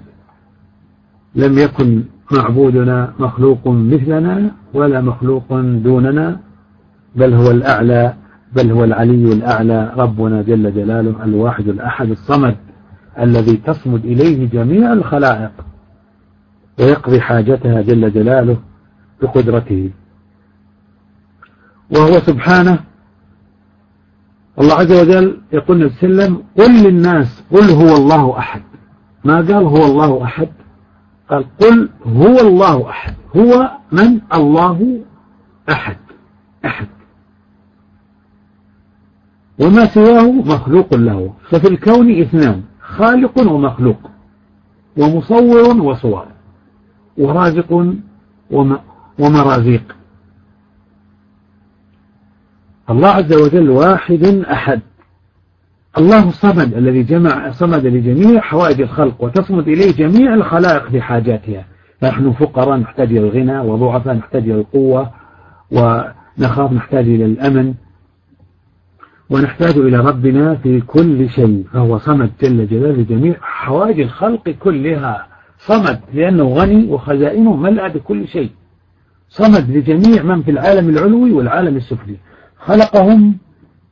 لم يكن معبودنا مخلوق مثلنا ولا مخلوق دوننا بل هو الأعلى بل هو العلي الأعلى ربنا جل جلاله الواحد الأحد الصمد الذي تصمد إليه جميع الخلائق ويقضي حاجتها جل جلاله بقدرته. وهو سبحانه الله عز وجل يقول السلم قل للناس قل هو الله أحد. ما قال هو الله أحد؟ قال قل هو الله أحد. هو من؟ الله أحد. أحد. وما سواه مخلوق له. ففي الكون اثنان خالق ومخلوق ومصور وصور ورازق ومرازيق. الله عز وجل واحد أحد. الله الصمد الذي جمع صمد لجميع حوائج الخلق وتصمد إليه جميع الخلائق بحاجاتها. نحن فقراء نحتاج إلى الغنى وضعفاء نحتاج إلى القوة ونخاف نحتاج إلى الأمن ونحتاج إلى ربنا في كل شيء. فهو صمد جل جلاله جميع حوائج الخلق كلها. صمد لأنه غني وخزائنه ملأ بكل شيء. صمد لجميع من في العالم العلوي والعالم السفلي. خلقهم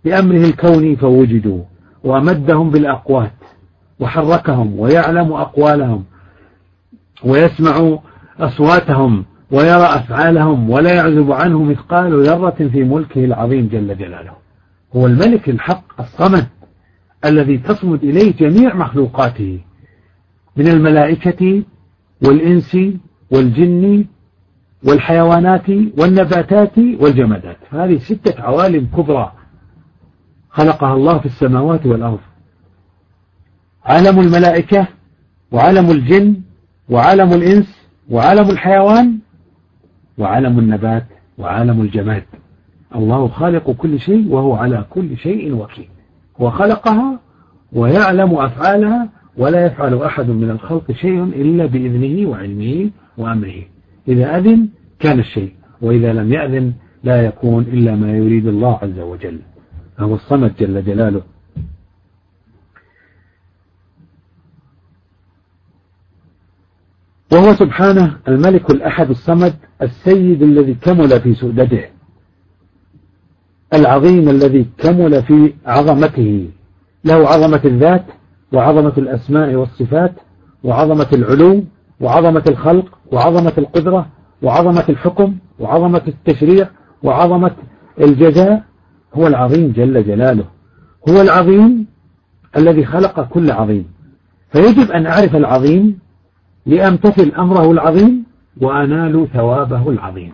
بأمره الكوني فوجدوا وأمدهم بالأقوات وحركهم ويعلم أقوالهم ويسمع أصواتهم ويرى أفعالهم ولا يعزب عنه مثقال ذرة في ملكه العظيم جل جلاله. هو الملك الحق الصمد الذي تصمد إليه جميع مخلوقاته من الملائكة والإنس والجن والحيوانات والنباتات والجمادات. هذه ستة عوالم كبرى خلقها الله في السماوات والأرض. عالم الملائكة وعالم الجن وعالم الإنس وعالم الحيوان وعالم النبات وعالم الجماد. الله خالق كل شيء وهو على كل شيء وكيل. هو خلقها ويعلم أفعالها ولا يفعل أحد من الخلق شيء إلا بإذنه وعلمه وأمره. إذا أذن كان الشيء وإذا لم يأذن لا يكون إلا ما يريد الله عز وجل. فهو الصمد جل جلاله. وهو سبحانه الملك الأحد الصمد السيد الذي كمل في سؤدته العظيم الذي كمل في عظمته. له عظمة الذات وعظمة الأسماء والصفات وعظمة العلو وعظمة الخلق وعظمة القدرة وعظمة الحكم وعظمة التشريع وعظمة الجزاء هو العظيم جل جلاله. هو العظيم الذي خلق كل عظيم. فيجب أن أعرف العظيم لأمتثل أمره العظيم وأنال ثوابه العظيم.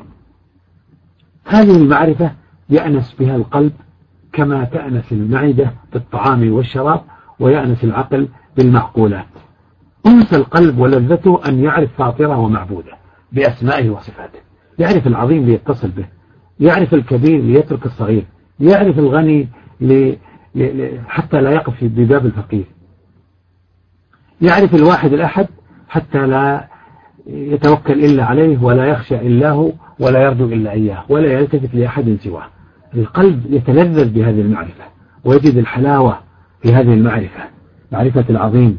هذه المعرفة يأنس بها القلب كما تأنس المعدة بالطعام والشراب ويأنس العقل بالمعقولات. أنس القلب ولذته أن يعرف فاطره ومعبوده بأسمائه وصفاته. يعرف العظيم ليتصل به. يعرف الكبير ليترك الصغير. يعرف الغني. حتى لا يقف بباب الفقير يعرف الواحد الأحد حتى لا يتوكل إلا عليه ولا يخشى إلا هو ولا يرجو إلا إياه ولا يلتفت لأحد سواه. القلب يتلذذ بهذه المعرفة ويجد الحلاوة في هذه المعرفة معرفة العظيم.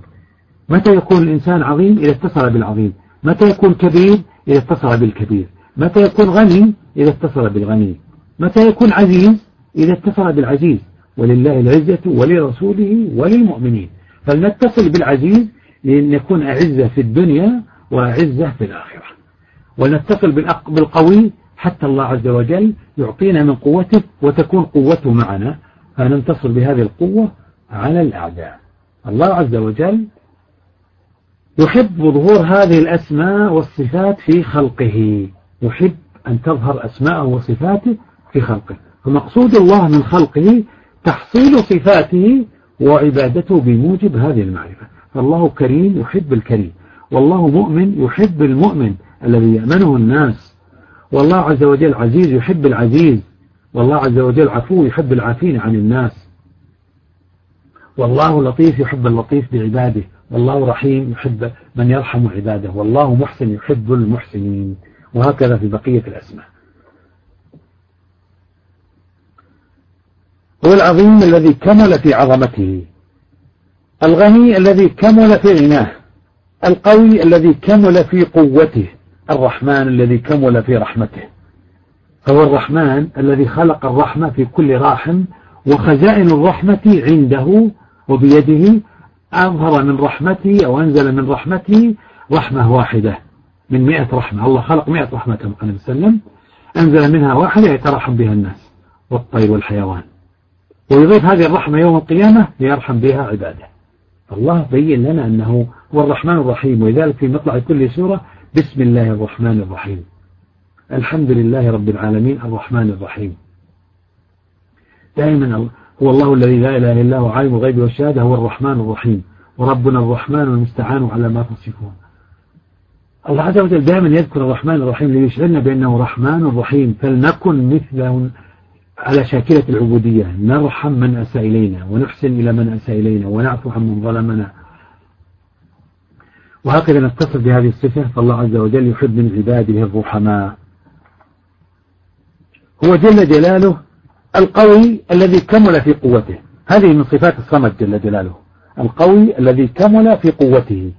متى يكون الإنسان عظيم؟ إذا اتصل بالعظيم. متى يكون كبير؟ إذا اتصل بالكبير. متى يكون غني؟ إذا اتصل بالغني. متى يكون عزيز؟ إذا اتصل بالعزيز ولله العزة ولرسوله وللمؤمنين. فلنتصل بالعزيز لأن يكون أعزة في الدنيا وأعزة في الآخرة. ونتصل بالقوي حتى الله عز وجل يعطينا من قوته وتكون قوته معنا. فننتصر بهذه القوة على الأعداء. الله عز وجل يحب ظهور هذه الأسماء والصفات في خلقه. يحب أن تظهر أسماءه وصفاته في خلقه. فمقصود الله من خلقه تحصيل صفاته وعبادته بموجب هذه المعرفة. فالله كريم يحب الكريم والله مؤمن يحب المؤمن الذي يأمنه الناس والله عز وجل عزيز يحب العزيز والله عز وجل عفو يحب العافين عن الناس والله لطيف يحب اللطيف بعباده والله رحيم يحب من يرحم عباده والله محسن يحب المحسنين وهكذا في بقية الأسماء. هو العظيم الذي كمل في عظمته. الغني الذي كمل في غناه. القوي الذي كمل في قوته. الرحمن الذي كمل في رحمته. فهو الرحمن الذي خلق الرحمة في كل راحم وخزائن الرحمة عنده وبيده أظهر من رحمته أو أنزل من رحمته رحمة واحدة من مئة رحمة. الله خلق مئة رحمة قال وسلم أنزل منها واحدة يترحم بها الناس والطير والحيوان. ويضيف هذه الرحمة يوم القيامة ليرحم بها عباده. الله بين لنا أنه هو الرحمن الرحيم ولذلك في مطلع كل سورة بسم الله الرحمن الرحيم. الحمد لله رب العالمين الرحمن الرحيم. دائما هو الله الذي لا إله إلا هو عالم الغيب والشهادة هو الرحمن الرحيم. وربنا الرحمن المستعان على ما تصفون. الله عز وجل دائما يذكر الرحمن الرحيم ليشعرنا بأنه رحمن رحيم. فلنكن مثله على شاكلة العبودية. نرحم من أساء إلينا ونحسن إلى من أساء إلينا ونعفو عن من ظلمنا. وهكذا نتصف بهذه الصفة. فالله عز وجل يحب من عباده الرحماء. هو جل جلاله القوي الذي كمل في قوته. هذه من صفات الصمد جل جلاله. القوي الذي كمل في قوته.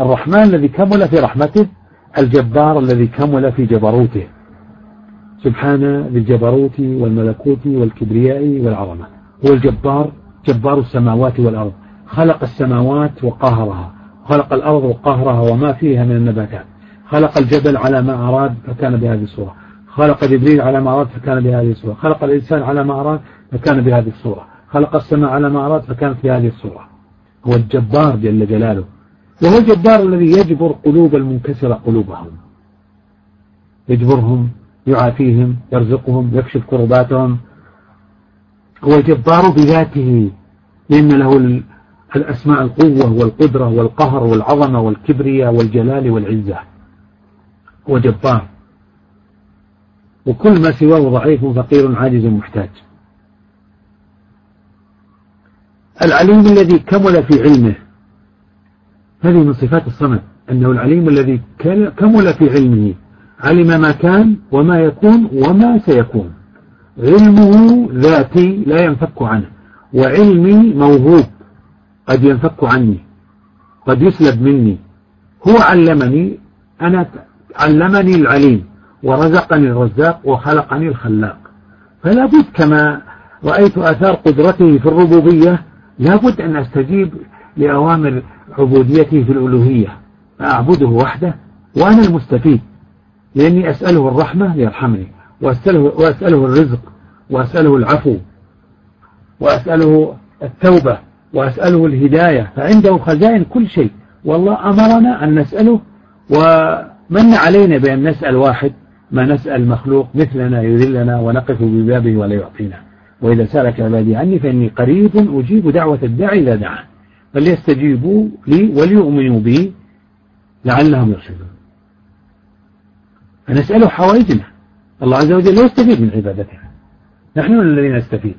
الرحمن الذي كمل في رحمته. الجبار الذي كمل في جبروته. سبحان ذي الجبروت والملكوت والكبرياء والعظمة. هو الجبار جبار السماوات والأرض. خلق السماوات وقهرها. خلق الأرض وقهرها وما فيها من النباتات. خلق الجبل على ما أراد فكان بهذه الصورة. خلق جبريل على ما أراد فكان بهذه الصورة. خلق الإنسان على ما أراد فكان بهذه الصورة. خلق السماء على ما أراد فكانت بهذه الصورة. هو الجبار جل جلاله. وهو الجبار الذي يجبر قلوب المنكسرة قلوبهم. يجبرهم يعافيهم يرزقهم يكشف كرباتهم. هو الجبار بذاته لأن له الأسماء القوة والقدرة والقهر والعظمة والكبرياء والجلال والعزة. هو جبار. وكل ما سواه ضعيف فقير عاجز محتاج. العليم الذي كمل في علمه. هذه من صفات الصمد أنه العليم الذي كمل في علمه. علم ما كان وما يكون وما سيكون. علمه ذاتي لا ينفك عنه وعلمي موهوب قد ينفك عني قد يسلب مني. هو علمني أنا علمني العليم ورزقني الرزاق وخلقني الخلاق. فلا بد كما رأيت أثار قدرته في الربوبية لا بد أن أستجيب لأوامر عبوديته في الألوهية. فأعبده وحده وأنا المستفيد. لأني أسأله الرحمة ليرحمني وأسأله, وأسأله الرزق وأسأله العفو وأسأله التوبة وأسأله الهداية فعنده خزائن كل شيء. والله أمرنا أن نسأله ومن علينا بأن نسأل واحد ما نسأل مخلوق مثلنا يذلنا ونقف ببابه ولا يعطينا. وإذا سألك عبادي عني فإني قريب أجيب دعوة الداعي إذا دعان فليستجيبوا لي وليؤمنوا بي لعلهم يرشدون. فنسأله حوائجنا. الله عز وجل لا يستفيد من عبادتنا. نحن الذين نستفيد.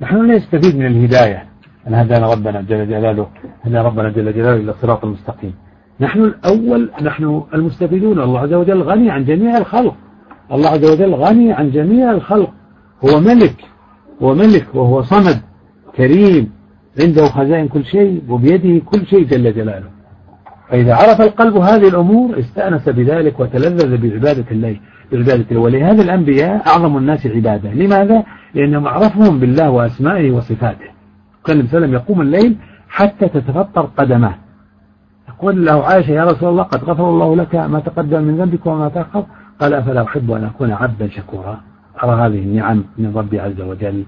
نحن لا نستفيد من الهداية. أن هدانا ربنا جل جلاله. هدانا ربنا جل جلاله إلى الصراط المستقيم نحن الأول نحن المستفيدون. الله عز وجل غني عن جميع الخلق. الله عز وجل غني عن جميع الخلق. هو ملك. هو ملك وهو صمد. كريم. عنده خزائن كل شيء وبيده كل شيء جل جلاله. فإذا عرف القلب هذه الأمور استأنس بذلك وتلذذ بعبادة الله بعبادة الله. ولهذا الأنبياء أعظم الناس عبادة. لماذا؟ لأنهم عرفهم بالله وأسمائه وصفاته. كان النبي صلى يقوم الليل حتى تتفطر قدمه يقول له عائشة يا رسول الله قد غفر الله لك ما تقدم من ذنبك وما تأخر؟ قال أفلا أحب أن أكون عبدا شكورا. أرى هذه النعم من ربي عز وجل.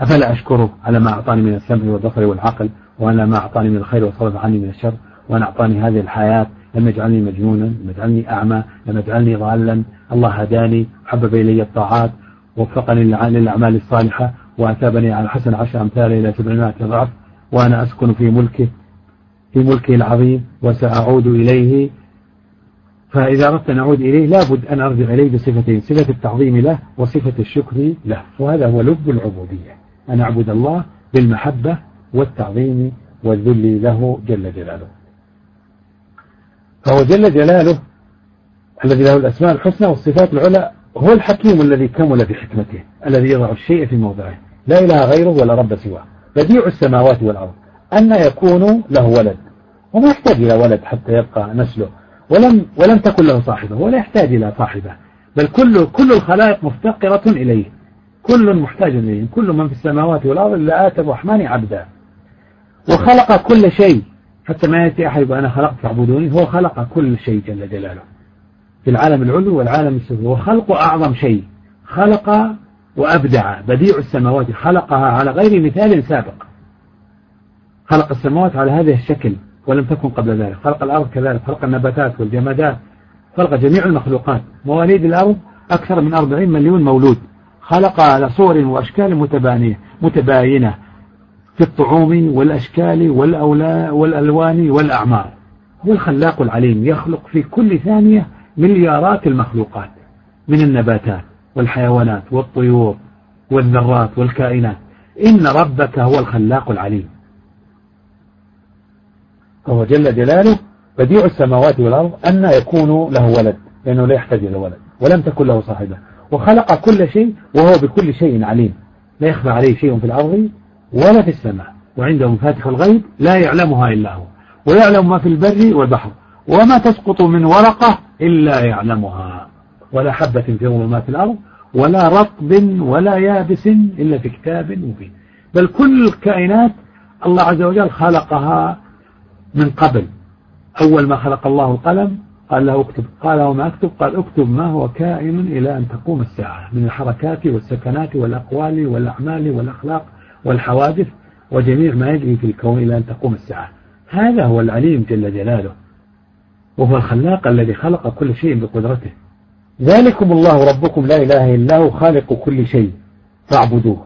أفلا أشكره على ما أعطاني من السمع والبصر والعقل وعلى ما أعطاني من الخير وصرف عني من الشر. وأن أعطاني هذه الحياة لم يجعلني مجنونا لم يجعلني أعمى لم يجعلني ضالا. الله هداني حبب إلي الطاعات وفقني للأعمال الصالحة وأثابني على حسن عشر أمثال إلى سبعمائة ضعف. وأنا أسكن في ملكه في ملكه العظيم وسأعود إليه. فإذا أردت أن أعود إليه لابد أن أرجع إليه بصفتين صفة التعظيم له وصفة الشكر له. وهذا هو لب العبودية. أن أعبد الله بالمحبة والتعظيم والذل له جل جلاله. فهو جل جلاله الذي له الأسماء الحسنى والصفات العلى هو الحكيم الذي كمل بحكمته الذي يضع الشيء في موضعه. لا إله غيره ولا رب سواه. بديع السماوات والأرض. أن يكون له ولد. وما يحتاج إلى ولد حتى يبقى نسله. ولم ولم تكن له صاحبة. ولا يحتاج إلى صاحبة. بل كل كل الخلائق مفتقرة إليه. كل محتاج إليه. كل من في السماوات والأرض إلا آتى الرحمن عبدا. وخلق كل شيء. حتى ما يأتي أحد أنا خلقت فاعبدوني. هو خلق كل شيء جل جلاله. في العالم العلوي والعالم السفلي وخلق أعظم شيء. خلق وأبدع. بديع السماوات. خلقها على غير مثال سابق. خلق السماوات على هذا الشكل ولم تكن قبل ذلك. خلق الأرض كذلك. خلق النباتات والجمادات. خلق جميع المخلوقات. مواليد الأرض أكثر من 40 مليون مولود. خلق على صور وأشكال متباينة متباينة. في الطعوم والأشكال والألوان والأعمار. هو الخلاق العليم يخلق في كل ثانية مليارات المخلوقات من النباتات والحيوانات والطيور والذرات والكائنات. إن ربك هو الخلاق العليم. فهو جل جلاله بديع السماوات والأرض أن يكون له ولد لأنه لا يحتاج إلى ولد ولم تكن له صاحبة. وخلق كل شيء وهو بكل شيء عليم. لا يخفى عليه شيء في الأرض ولا في السماء وعنده مفاتح الغيب لا يعلمها إلا هو ويعلم ما في البر والبحر وما تسقط من ورقة إلا يعلمها ولا حبة في ظلمات الأرض ولا رطب ولا يابس إلا في كتاب مبين. بل كل الكائنات الله عز وجل خلقها من قبل. أول ما خلق الله القلم قال له اكتب قال وما اكتب؟ قال اكتب ما هو كائن إلى أن تقوم الساعة من الحركات والسكنات والأقوال والأعمال والأخلاق. والحوادث وجميع ما يجري في الكون إلى أن تقوم الساعة. هذا هو العليم جل جلاله. وهو الخلاق الذي خلق كل شيء بقدرته. ذلكم الله ربكم لا إله إلا هو خالق كل شيء فاعبدوه.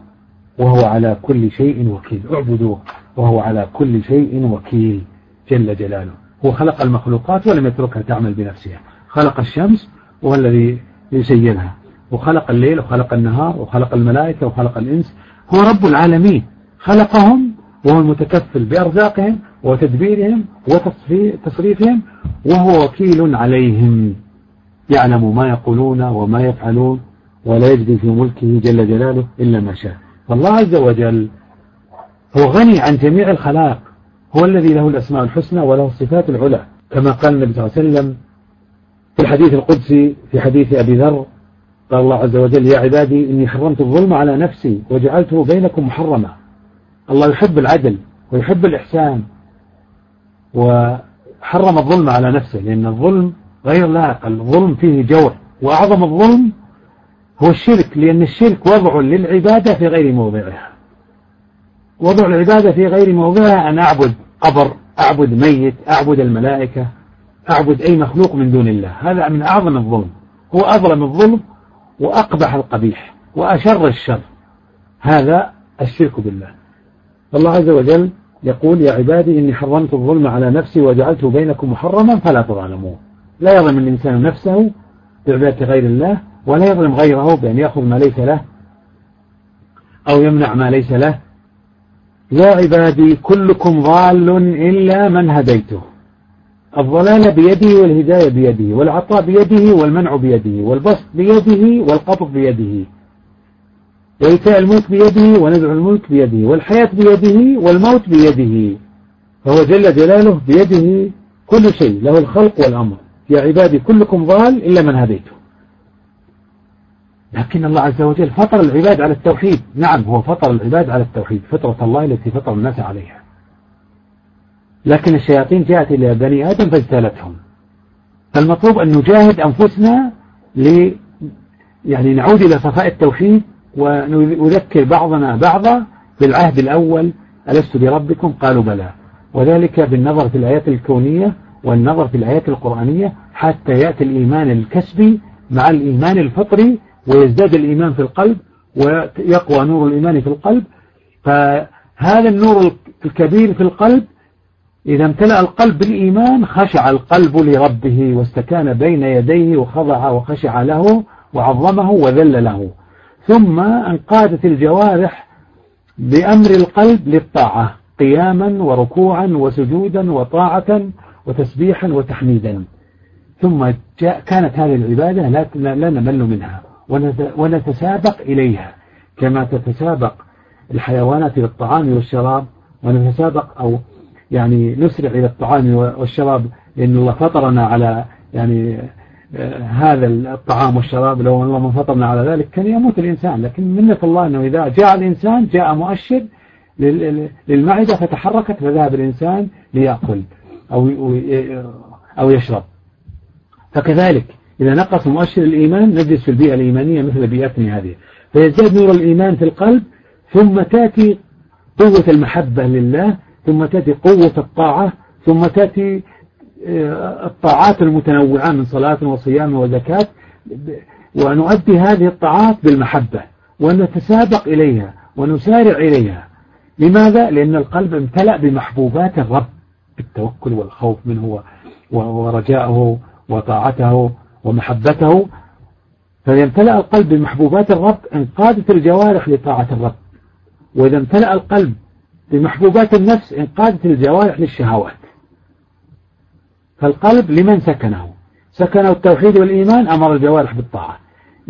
وهو على كل شيء وكيل. اعبدوه. وهو على كل شيء وكيل جل جلاله. هو خلق المخلوقات ولم يتركها تعمل بنفسها. خلق الشمس وهو الذي يسيرها وخلق الليل وخلق النهار وخلق الملائكة وخلق الإنس هو رب العالمين. خلقهم وهو المتكفل بأرزاقهم وتدبيرهم وتصريفهم وهو وكيل عليهم. يعلم ما يقولون وما يفعلون ولا يجري في ملكه جل جلاله إلا ما شاء. فالله عز وجل هو غني عن جميع الخلائق. هو الذي له الأسماء الحسنى وله الصفات العلى. كما قال النبي صلى الله عليه وسلم في الحديث القدسي في حديث أبي ذر قال الله عز وجل يا عبادي إني حرمت الظلم على نفسي وجعلته بينكم محرما. الله يحب العدل ويحب الإحسان وحرم الظلم على نفسه لأن الظلم غير لائق. الظلم فيه جور وأعظم الظلم هو الشرك لأن الشرك وضع للعبادة في غير موضعها. وضع العبادة في غير موضعها أن أعبد قبر أعبد ميت أعبد الملائكة أعبد أي مخلوق من دون الله. هذا من أعظم الظلم. هو أظلم الظلم وأقبح القبيح وأشر الشر. هذا الشرك بالله. الله عز وجل يقول يا عبادي إني حرمت الظلم على نفسي وجعلته بينكم محرما فلا تظلمون لا يظلم الإنسان نفسه بعبادة غير الله ولا يظلم غيره بأن يأخذ ما ليس له أو يمنع ما ليس له. يا عبادي كلكم ضال إلا من هديته. الضلال بيده والهداية بيده والعطاء بيده والمنع بيده والبسط بيده والقبض بيده وإيتاء الملك بيده ونزع الملك بيده والحياة بيده والموت بيده فهو جل جلاله بيده كل شيء له الخلق والأمر. يا عبادي كلكم ضال إلا من هديته. لكن الله عز وجل فطر العباد على التوحيد. نعم هو فطر العباد على التوحيد فطرة الله التي فطر الناس عليها. لكن الشياطين جاءت إلى بني آدم فاجتالتهم. فالمطلوب أن نجاهد أنفسنا ل يعني نعود إلى صفاء التوحيد ونذكر بعضنا بعضا بالعهد الأول ألست بربكم؟ قالوا بلى. وذلك بالنظر في الآيات الكونية والنظر في الآيات القرآنية حتى يأتي الإيمان الكسبي مع الإيمان الفطري ويزداد الإيمان في القلب ويقوى نور الإيمان في القلب. فهذا النور الكبير في القلب إذا امتلأ القلب بالإيمان خشع القلب لربه واستكان بين يديه وخضع وخشع له وعظمه وذل له. ثم انقادت الجوارح بأمر القلب للطاعة قياما وركوعا وسجودا وطاعة وتسبيحا وتحميدا. ثم جاء كانت هذه العبادة لا, لا نمل منها ونتسابق إليها. كما تتسابق الحيوانات إلى الطعام والشراب ونتسابق أو يعني نسرع إلى الطعام والشراب لأن الله فطرنا على يعني آه، هذا الطعام والشراب لو الله ما فطرنا على ذلك كان يموت الإنسان. لكن منة الله أنه إذا جاء الإنسان جاء مؤشر للمعدة فتحركت فذهب الإنسان ليأكل أو أو يشرب. فكذلك إذا نقص مؤشر الإيمان نجلس في البيئة الإيمانية مثل بيئتنا هذه. فيزداد نور الإيمان في القلب ثم تأتي قوة المحبة لله ثم تأتي قوة الطاعة ثم تأتي آه، الطاعات المتنوعة من صلاة وصيام وزكاة. ونؤدي هذه الطاعات بالمحبة ونتسابق إليها ونسارع إليها. لماذا؟ لأن القلب امتلأ بمحبوبات الرب بالتوكل والخوف منه ورجاءه وطاعته ومحبته. فإذا امتلأ القلب بمحبوبات الرب انقادت الجوارح لطاعة الرب. وإذا امتلأ القلب بمحبوبات النفس انقادت الجوارح للشهوات. فالقلب لمن سكنه؟ سكنه التوحيد والإيمان أمر الجوارح بالطاعة.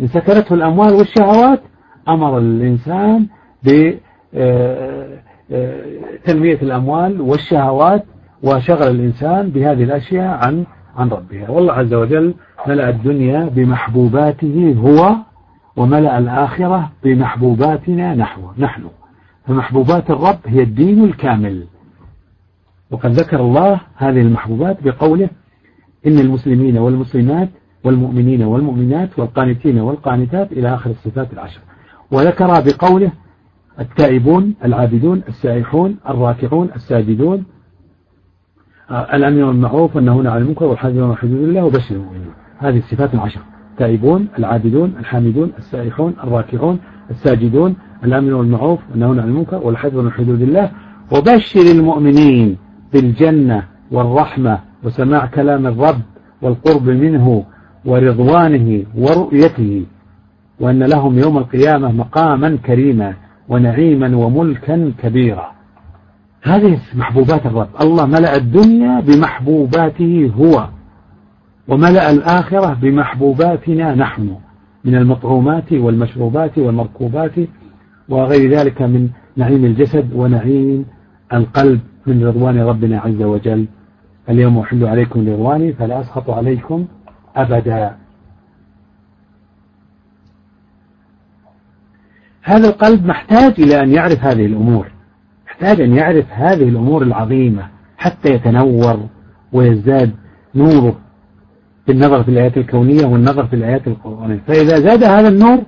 إن سكنته الأموال والشهوات أمر الإنسان بتنمية آه، آه، الأموال والشهوات وشغل الإنسان بهذه الأشياء عن عن ربها. والله عز وجل ملأ الدنيا بمحبوباته هو وملأ الآخرة بمحبوباتنا نحو نحن. فمحبوبات الرب هي الدين الكامل. وقد ذكر الله هذه المحبوبات بقوله إن المسلمين والمسلمات والمؤمنين والمؤمنات والقانتين والقانتات إلى آخر الصفات العشر. وذكر بقوله التائبون العابدون السائحون الراكعون الساجدون الأمن والمعروف والنهون عن المنكر والحافظون على حدود الله وبشر المؤمنين. هذه الصفات العشر. التائبون العابدون الحامدون السائحون الراكعون الساجدون الأمن والمعروف والنهون عن المنكر والحفظ من حدود الله. وبشر المؤمنين بالجنة والرحمة وسماع كلام الرب والقرب منه ورضوانه ورؤيته وأن لهم يوم القيامة مقاما كريما ونعيما وملكا كبيرا. هذه محبوبات الرب. الله ملأ الدنيا بمحبوباته هو وملأ الآخرة بمحبوباتنا نحن من المطعومات والمشروبات والمركوبات وغير ذلك من نعيم الجسد ونعيم القلب من رضوان ربنا عز وجل. اليوم أحل عليكم رضواني فلا أسخط عليكم أبدا. هذا القلب محتاج إلى أن يعرف هذه الأمور محتاج أن يعرف هذه الأمور العظيمة حتى يتنور ويزداد نوره بالنظر في الآيات الكونية والنظر في الآيات القرآنية. فإذا زاد هذا النور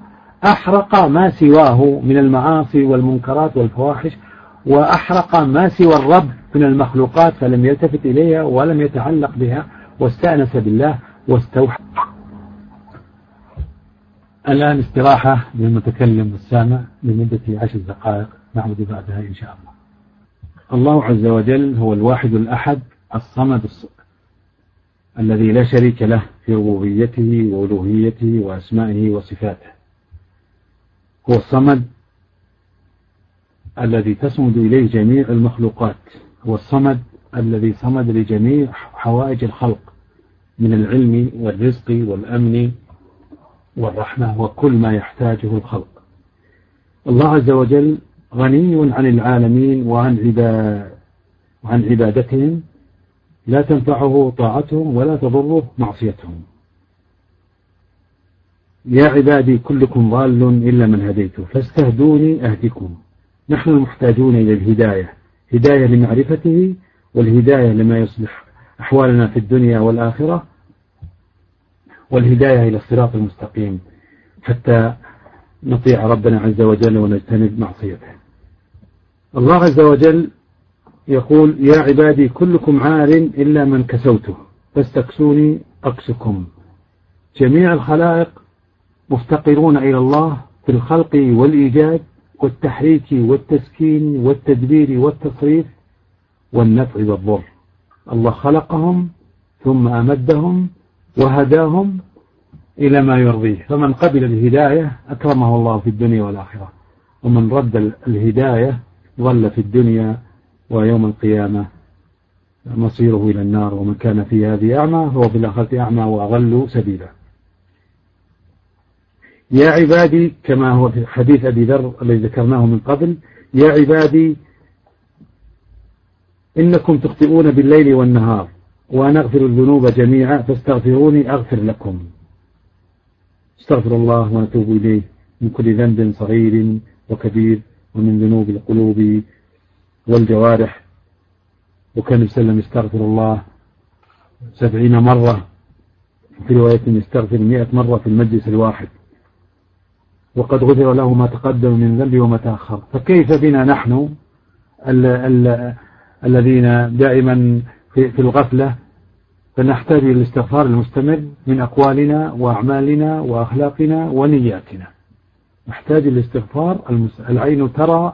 أحرق ما سواه من المعاصي والمنكرات والفواحش وأحرق ما سوى الرب من المخلوقات فلم يلتفت إليها ولم يتعلق بها واستأنس بالله واستوحى. الآن استراحة للمتكلم والسامع لمدة عشر دقائق نعود بعدها إن شاء الله. الله عز وجل هو الواحد الأحد الصمد الذي لا شريك له في ربوبيته وألوهيته وأسمائه وصفاته. هو الصمد الذي تصمد إليه جميع المخلوقات هو الصمد الذي صمد لجميع حوائج الخلق من العلم والرزق والأمن والرحمة وكل ما يحتاجه الخلق. الله عز وجل غني عن العالمين وعن وعن عبادتهم لا تنفعه طاعتهم ولا تضره معصيتهم. يا عبادي كلكم ضال إلا من هديته فاستهدوني أهدكم. نحن محتاجون إلى الهداية هداية لمعرفته والهداية لما يصلح أحوالنا في الدنيا والآخرة والهداية إلى الصراط المستقيم حتى نطيع ربنا عز وجل ونجتنب معصيته. الله عز وجل يقول يا عبادي كلكم عار إلا من كسوته فاستكسوني أكسكم. جميع الخلائق مفتقرون إلى الله في الخلق والإيجاد والتحريك والتسكين والتدبير والتصريف والنفع والضر. الله خلقهم ثم أمدهم وهداهم إلى ما يرضيه. فمن قبل الهداية أكرمه الله في الدنيا والآخرة ومن رد الهداية ظل في الدنيا ويوم القيامة مصيره إلى النار. ومن كان في هذه أعمى هو في الآخرة أعمى وأغل سبيلا. يا عبادي كما هو في حديث أبي ذر الذي ذكرناه من قبل يا عبادي إنكم تخطئون بالليل والنهار وأنا أغفر الذنوب جميعا فاستغفروني أغفر لكم. استغفر الله ونتوب إليه من كل ذنب صغير وكبير ومن ذنوب القلوب والجوارح. وكان يسلم يستغفر الله سبعين مرة في رواية يستغفر مئة مرة في المجلس الواحد. وقد غفر له ما تقدم من ذنبه وما تأخر. فكيف بنا نحن ال ال الذين دائما في, في الغفلة؟ فنحتاج إلى الاستغفار المستمر من أقوالنا وأعمالنا وأخلاقنا ونياتنا. نحتاج الاستغفار العين ترى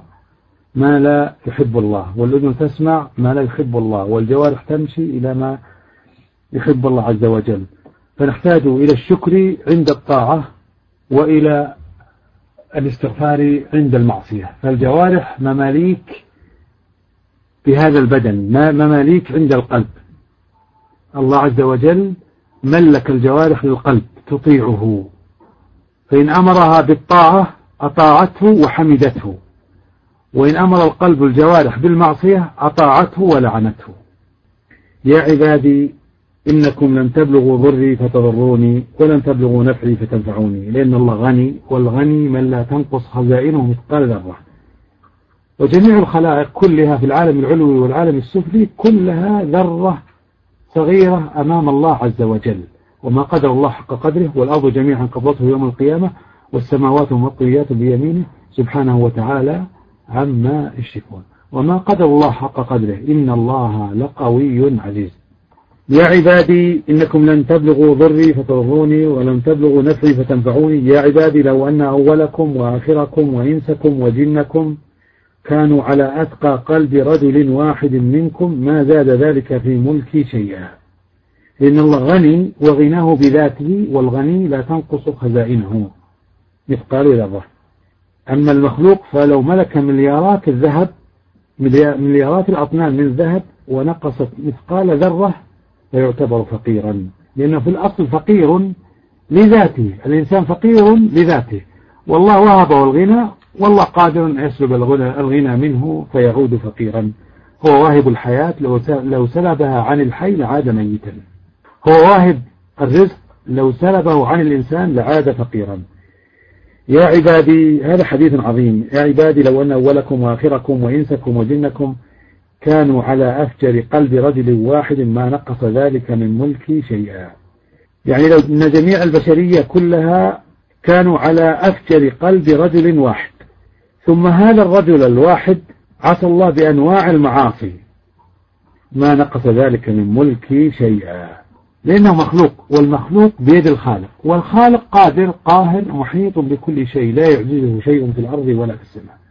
ما لا يحب الله والأذن تسمع ما لا يحب الله والجوارح تمشي إلى ما يحب الله عز وجل. فنحتاج إلى الشكر عند الطاعة وإلى الاستغفار عند المعصية. فالجوارح مماليك بهذا البدن مماليك عند القلب. الله عز وجل ملك الجوارح للقلب تطيعه. فإن أمرها بالطاعة أطاعته وحمدته. وإن أمر القلب الجوارح بالمعصية أطاعته ولعنته. يا عبادي إنكم لن تبلغوا ضري فتضروني ولن تبلغوا نفعي فتنفعوني لأن الله غني والغني من لا تنقص خزائنه مثقال ذرة. وجميع الخلائق كلها في العالم العلوي والعالم السفلي كلها ذرة صغيرة أمام الله عز وجل. وما قدر الله حق قدره والأرض جميعا قبضته يوم القيامة والسماوات مطويات بيمينه. سبحانه وتعالى عما يشركون. وما قدر الله حق قدره إن الله لقوي عزيز. يا عبادي إنكم لن تبلغوا ضري فتضروني ولن تبلغوا نفعي فتنفعوني. يا عبادي لو أن أولكم وآخركم وإنسكم وجنكم كانوا على أتقى قلب رجل واحد منكم ما زاد ذلك في ملكي شيئا. لأن الله غني وغناه بذاته والغني لا تنقص خزائنه. مثقال ذرة أما المخلوق فلو ملك مليارات الذهب مليارات الأطنان من الذهب ونقصت مثقال ذرة فيعتبر فقيرا. لأنه في الأصل فقير لذاته. الإنسان فقير لذاته. والله وهبه الغنى والله قادر أن يسلب الغنى منه فيعود فقيرا. هو واهب الحياة لو سلبها عن الحي لعاد ميتا. هو واهب الرزق لو سلبه عن الإنسان لعاد فقيرا. يا عبادي هذا حديث عظيم. يا عبادي لو أن أولكم وآخركم وإنسكم وجنكم كانوا على أفجر قلب رجل واحد ما نقص ذلك من ملكي شيئا. يعني لو أن جميع البشرية كلها كانوا على أفجر قلب رجل واحد ثم هذا الرجل الواحد عصى الله بأنواع المعاصي ما نقص ذلك من ملكي شيئا. لأنه مخلوق والمخلوق بيد الخالق والخالق قادر قاهر محيط بكل شيء لا يعجزه شيء في الأرض ولا في السماء.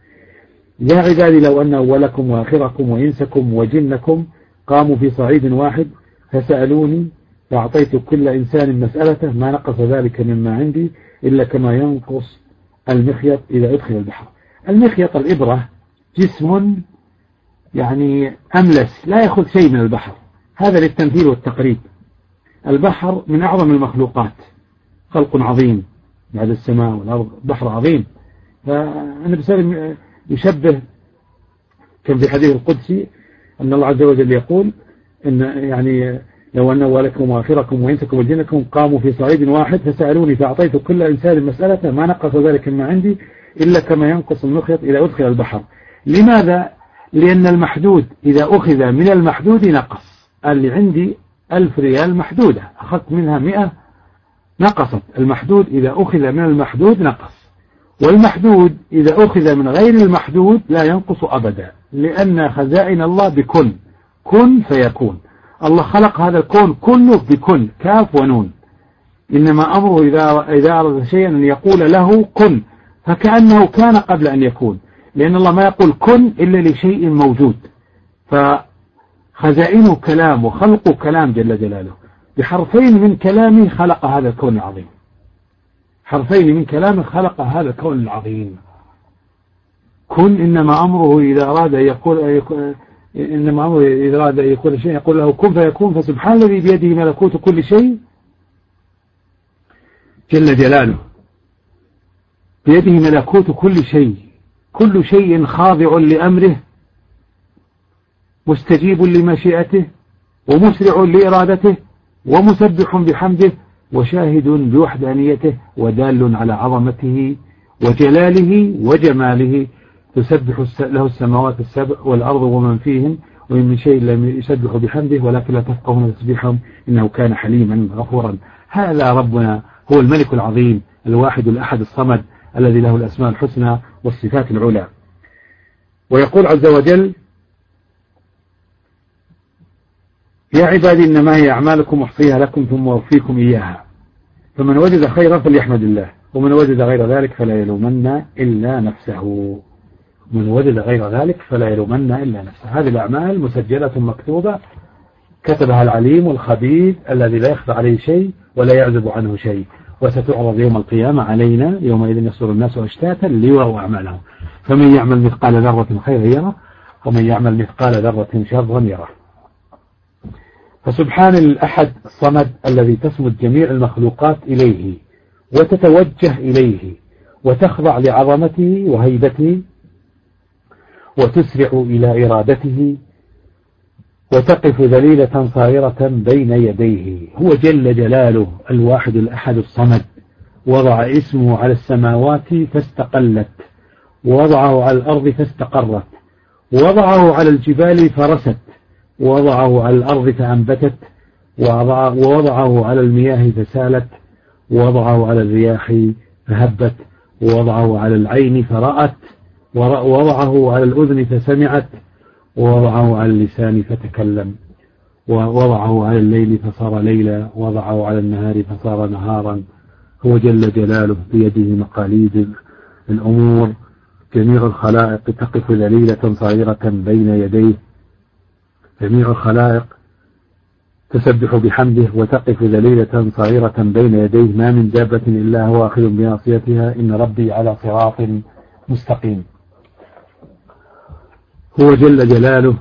يا عبادي لو أن أولكم وآخركم وإنسكم وجنكم قاموا في صعيد واحد فسألوني فأعطيت كل إنسان مسألته ما نقص ذلك مما عندي إلا كما ينقص المخيط إذا أدخل البحر. المخيط الإبرة جسم يعني أملس لا يأخذ شيء من البحر. هذا للتمثيل والتقريب. البحر من أعظم المخلوقات. خلق عظيم بعد السماء والأرض بحر عظيم. عليه وسلم يشبه كان في حديث القدسي أن الله عز وجل يقول إن يعني لو أن أولكم وآخركم وإنسكم وجنكم قاموا في صعيد واحد فسألوني فأعطيت كل إنسان مسألة ما نقص ذلك ما عندي إلا كما ينقص المخيط إذا أدخل البحر. لماذا؟ لأن المحدود إذا أخذ من المحدود نقص. قال لي عندي ألف ريال محدودة أخذت منها مئة نقصت. المحدود إذا أخذ من المحدود نقص. والمحدود إذا أخذ من غير المحدود لا ينقص أبدا لأن خزائن الله بكن كن فيكون. الله خلق هذا الكون كله بكن كاف ونون. إنما أمره إذا, إذا أرد شيئا أن يقول له كن فكأنه كان قبل أن يكون. لأن الله ما يقول كن إلا لشيء موجود. فخزائنه كلام وخلقه كلام جل جلاله. بحرفين من كلامه خلق هذا الكون العظيم. حرفين من كلامه خلق هذا الكون العظيم. كن إنما أمره إذا أراد أن يقول إنما أمره إذا أراد أن يقول شيء يقول له كن فيكون فسبحان الذي بيده ملكوت كل شيء. جل جلاله. بيده ملكوت كل شيء. كل شيء خاضع لأمره مستجيب لمشيئته ومسرع لإرادته ومسبح بحمده وشاهد بوحدانيته ودال على عظمته وجلاله وجماله. تسبح له السماوات السبع والأرض ومن فيهن وإن من شيء لم يسبح بحمده ولكن لا تفقهون تسبيحهم إنه كان حليما غفورا. هذا ربنا هو الملك العظيم الواحد الأحد الصمد الذي له الأسماء الحسنى والصفات العلى. ويقول عز وجل يا عبادي إنما هي أعمالكم أحصيها لكم ثم أوفيكم إياها. فمن وجد خيرا فليحمد الله ومن وجد غير ذلك فلا يلومن إلا نفسه. من وجد غير ذلك فلا يلومن إلا نفسه. هذه الأعمال مسجلة مكتوبة كتبها العليم الخبير الذي لا يخفى عليه شيء ولا يعزب عنه شيء. وستعرض يوم القيامة علينا يومئذ يصدر الناس أشتاتا ليروا أعمالهم. فمن يعمل مثقال ذرة خيرا يره ومن يعمل مثقال ذرة شرا يره. فسبحان الأحد الصمد الذي تصمد جميع المخلوقات إليه وتتوجه إليه وتخضع لعظمته وهيبته وتسرع إلى إرادته وتقف ذليلة صائرة بين يديه. هو جل جلاله الواحد الأحد الصمد. وضع اسمه على السماوات فاستقلت ووضعه على الأرض فاستقرت ووضعه على الجبال فرست. ووضعه على الأرض فأنبتت ووضعه على المياه فسالت ووضعه على الرياح فهبت ووضعه على العين فرأت ووضعه على الأذن فسمعت ووضعه على اللسان فتكلم ووضعه على الليل فصار ليلا ووضعه على النهار فصار نهارا هو جل جلاله بيده مقاليد الأمور جميع الخلائق تقف ذليلة صغيرة بين يديه جميع الخلائق تسبح بحمده وتقف ذليلة صغيرة بين يديه ما من دابة إلا هو آخذ بناصيتها إن ربي على صراط مستقيم. هو جل جلاله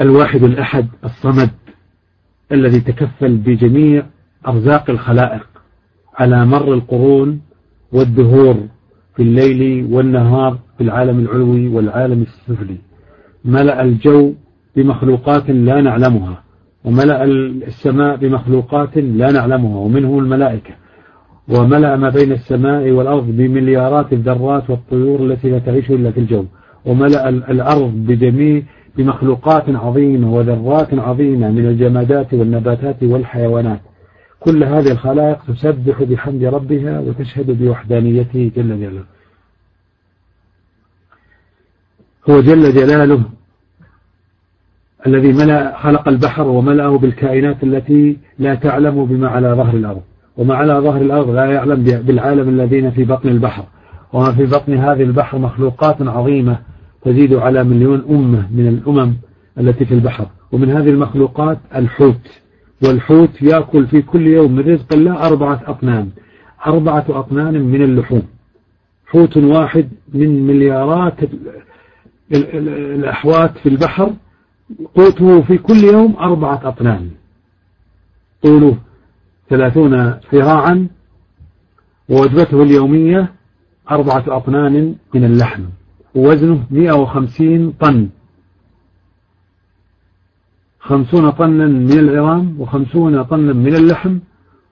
الواحد الأحد الصمد الذي تكفل بجميع أرزاق الخلائق على مر القرون والدهور في الليل والنهار في العالم العلوي والعالم السفلي. ملأ الجو بمخلوقات لا نعلمها وملأ السماء بمخلوقات لا نعلمها ومنهم الملائكة. وملأ ما بين السماء والأرض بمليارات الذرات والطيور التي لا تعيش إلا في الجو. وملأ الأرض بجميع بمخلوقات عظيمة وذرات عظيمة من الجمادات والنباتات والحيوانات. كل هذه الخلائق تسبح بحمد ربها وتشهد بوحدانيته جل جلاله. هو جل جلاله الذي ملأ خلق البحر وملأه بالكائنات التي لا تعلم بما على ظهر الأرض. وما على ظهر الأرض لا يعلم بالعالم الذين في بطن البحر. وما في بطن هذه البحر مخلوقات عظيمة تزيد على مليون أمة من الأمم التي في البحر. ومن هذه المخلوقات الحوت. والحوت يأكل في كل يوم من رزق الله أربعة أطنان أربعة أطنان من اللحوم. حوت واحد من مليارات الأحوات في البحر قوته في كل يوم أربعة أطنان. طوله ثلاثون ذراعا ووجبته اليومية أربعة أطنان من اللحم ووزنه 150 طن. خمسون طنا من العظام وخمسون طنا من اللحم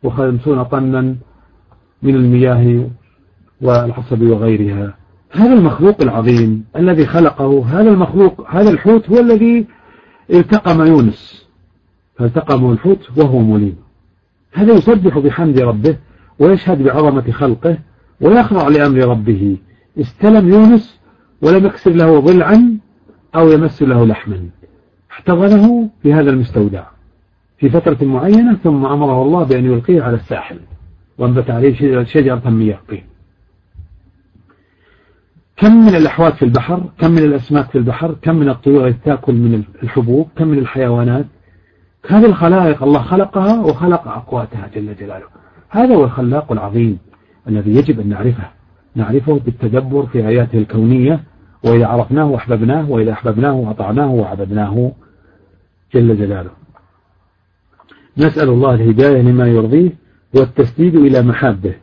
وخمسون طنا من المياه والعصب وغيرها. هذا المخلوق العظيم الذي خلقه هذا المخلوق هذا الحوت هو الذي التقم يونس. فالتقمه الحوت وهو مليم هذا يسبح بحمد ربه ويشهد بعظمة خلقه ويخضع لأمر ربه. استلم يونس ولم يكسر له ضلعا أو يمس له لحما. احتضنه في هذا المستودع. في فترة معينة ثم أمره الله بأن يلقيه على الساحل. وأنبت عليه شجرة من يقطين. كم من الأحوات في البحر كم من الأسماك في البحر كم من الطيور تأكل من الحبوب كم من الحيوانات. هذه الخلائق الله خلقها وخلق أقواتها جل جلاله. هذا هو الخلاق العظيم الذي يجب أن نعرفه. نعرفه بالتدبر في آياته الكونية وإذا عرفناه أحببناه وإذا أحببناه أطعناه وعبدناه جل جلاله. نسأل الله الهداية لما يرضيه والتسديد إلى محابه.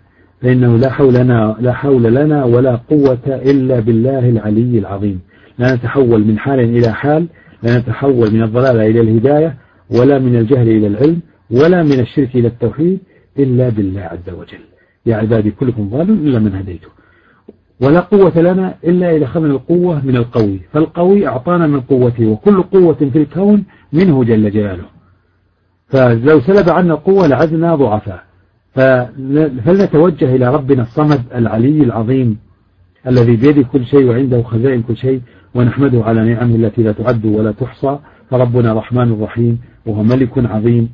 فإنه لا حول لنا, لا حول لنا ولا قوة إلا بالله العلي العظيم. لا نتحول من حال إلى حال لا نتحول من الضلال إلى الهداية ولا من الجهل إلى العلم ولا من الشرك إلى التوحيد إلا بالله عز وجل. يا عبادي كلكم ضال إلا من هديته. ولا قوة لنا إلا إذا أخذنا القوة من القوي. فالقوي أعطانا من قوته وكل قوة في الكون منه جل جلاله. فلو سلب عنا القوة لعدنا ضعفاء. فلنتوجه إلى ربنا الصمد العلي العظيم الذي بيده كل شيء وعنده خزائن كل شيء ونحمده على نعمه التي لا تعد ولا تحصى؟ فربنا رحمن رحيم وهو ملك عظيم.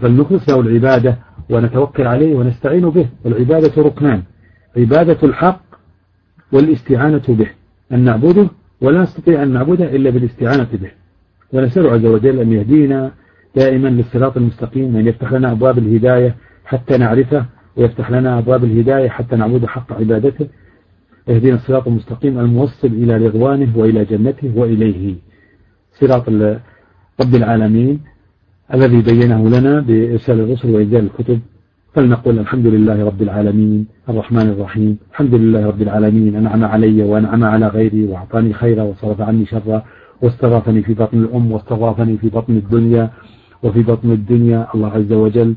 فلنخلص له العبادة ونتوكل عليه ونستعين به. والعبادة ركنان. عبادة الحق والاستعانة به. أن نعبده ولا نستطيع أن نعبده إلا بالاستعانة به. ونسأل عز وجل أن يهدينا دائما للصراط المستقيم وأن يفتح لنا أبواب الهداية حتى نعرفه ويفتح لنا أبواب الهداية حتى نعبد حق عبادته. يهدينا الصراط المستقيم الموصل إلى رضوانه وإلى جنته وإليه. صراط رب العالمين الذي بينه لنا بإرسال الرسل وإنزال الكتب. فلنقول الحمد لله رب العالمين الرحمن الرحيم. الحمد لله رب العالمين. أنعم علي وأنعم على غيري وأعطاني خيرا وصرف عني شرا واستضافني في بطن الأم واستضافني في بطن الدنيا وفي بطن الدنيا. الله عز وجل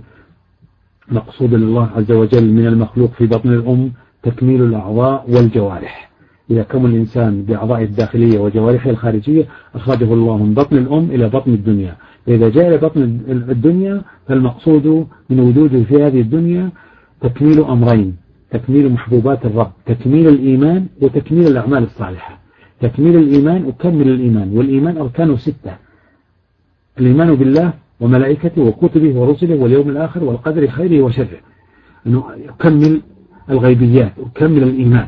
مقصود الله عز وجل من المخلوق في بطن الأم تكميل الأعضاء والجوارح. إذا كمل الإنسان بأعضائه الداخلية وجوارحه الخارجية أخرجه الله من بطن الأم إلى بطن الدنيا. فإذا جاء إلى بطن الدنيا فالمقصود من وجوده في هذه الدنيا تكميل أمرين. تكميل محبوبات الرب تكميل الإيمان وتكميل الأعمال الصالحة. تكميل الإيمان وكمل الإيمان والإيمان أركانه ستة. الإيمان بالله وملائكته وكتبه ورسله واليوم الآخر والقدر خيره وشره. أنه يكمل الغيبيات ويكمل الإيمان.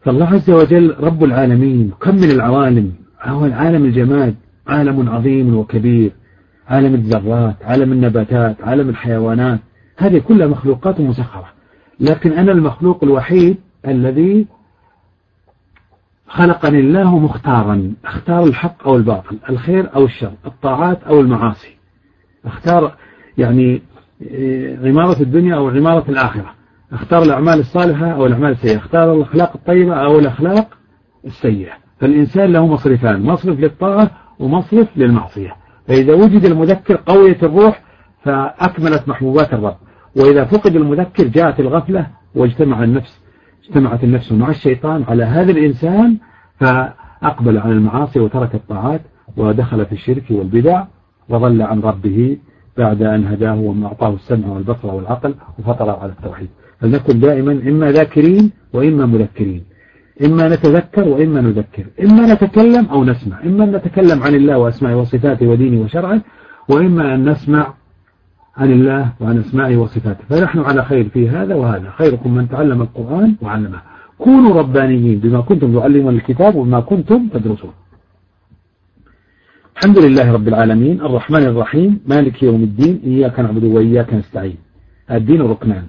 فالله عز وجل رب العالمين يكمل العوالم. هو العالم الجماد عالم عظيم وكبير. عالم الذرات عالم النباتات عالم الحيوانات. هذه كلها مخلوقات مسخرة. لكن أنا المخلوق الوحيد الذي خلقني الله مختارا. أختار الحق أو الباطل الخير أو الشر الطاعات أو المعاصي. اختار يعني عمارة الدنيا أو عمارة الآخرة. اختار الأعمال الصالحة أو الأعمال السيئة. اختار الأخلاق الطيبة أو الأخلاق السيئة. فالإنسان له مصرفان مصرف للطاعة ومصرف للمعصية. فإذا وجد المذكر قوية الروح فأكملت محبوبات الرب. وإذا فقد المذكر جاءت الغفلة واجتمع النفس اجتمعت النفس مع الشيطان على هذا الإنسان فأقبل على المعاصي وترك الطاعات ودخل في الشرك والبدع. وضل عن ربه بعد أن هداه وأعطاه السمع والبصر والعقل وفطر على التوحيد. فلنكن دائما إما ذاكرين وإما مذكرين. إما نتذكر وإما نذكر. إما نتكلم أو نسمع. إما نتكلم عن الله وأسمائه وصفاته ودينه وشرعه وإما أن نسمع عن الله وعن أسمائه وصفاته. فنحن على خير في هذا وهذا. خيركم من تعلم القرآن وعلمه. كونوا ربانيين بما كنتم تعلمون الكتاب وما كنتم تدرسون. الحمد لله رب العالمين. الرحمن الرحيم. مالك يوم الدين. إياك نعبد وإياك نستعين. الدين ركنان.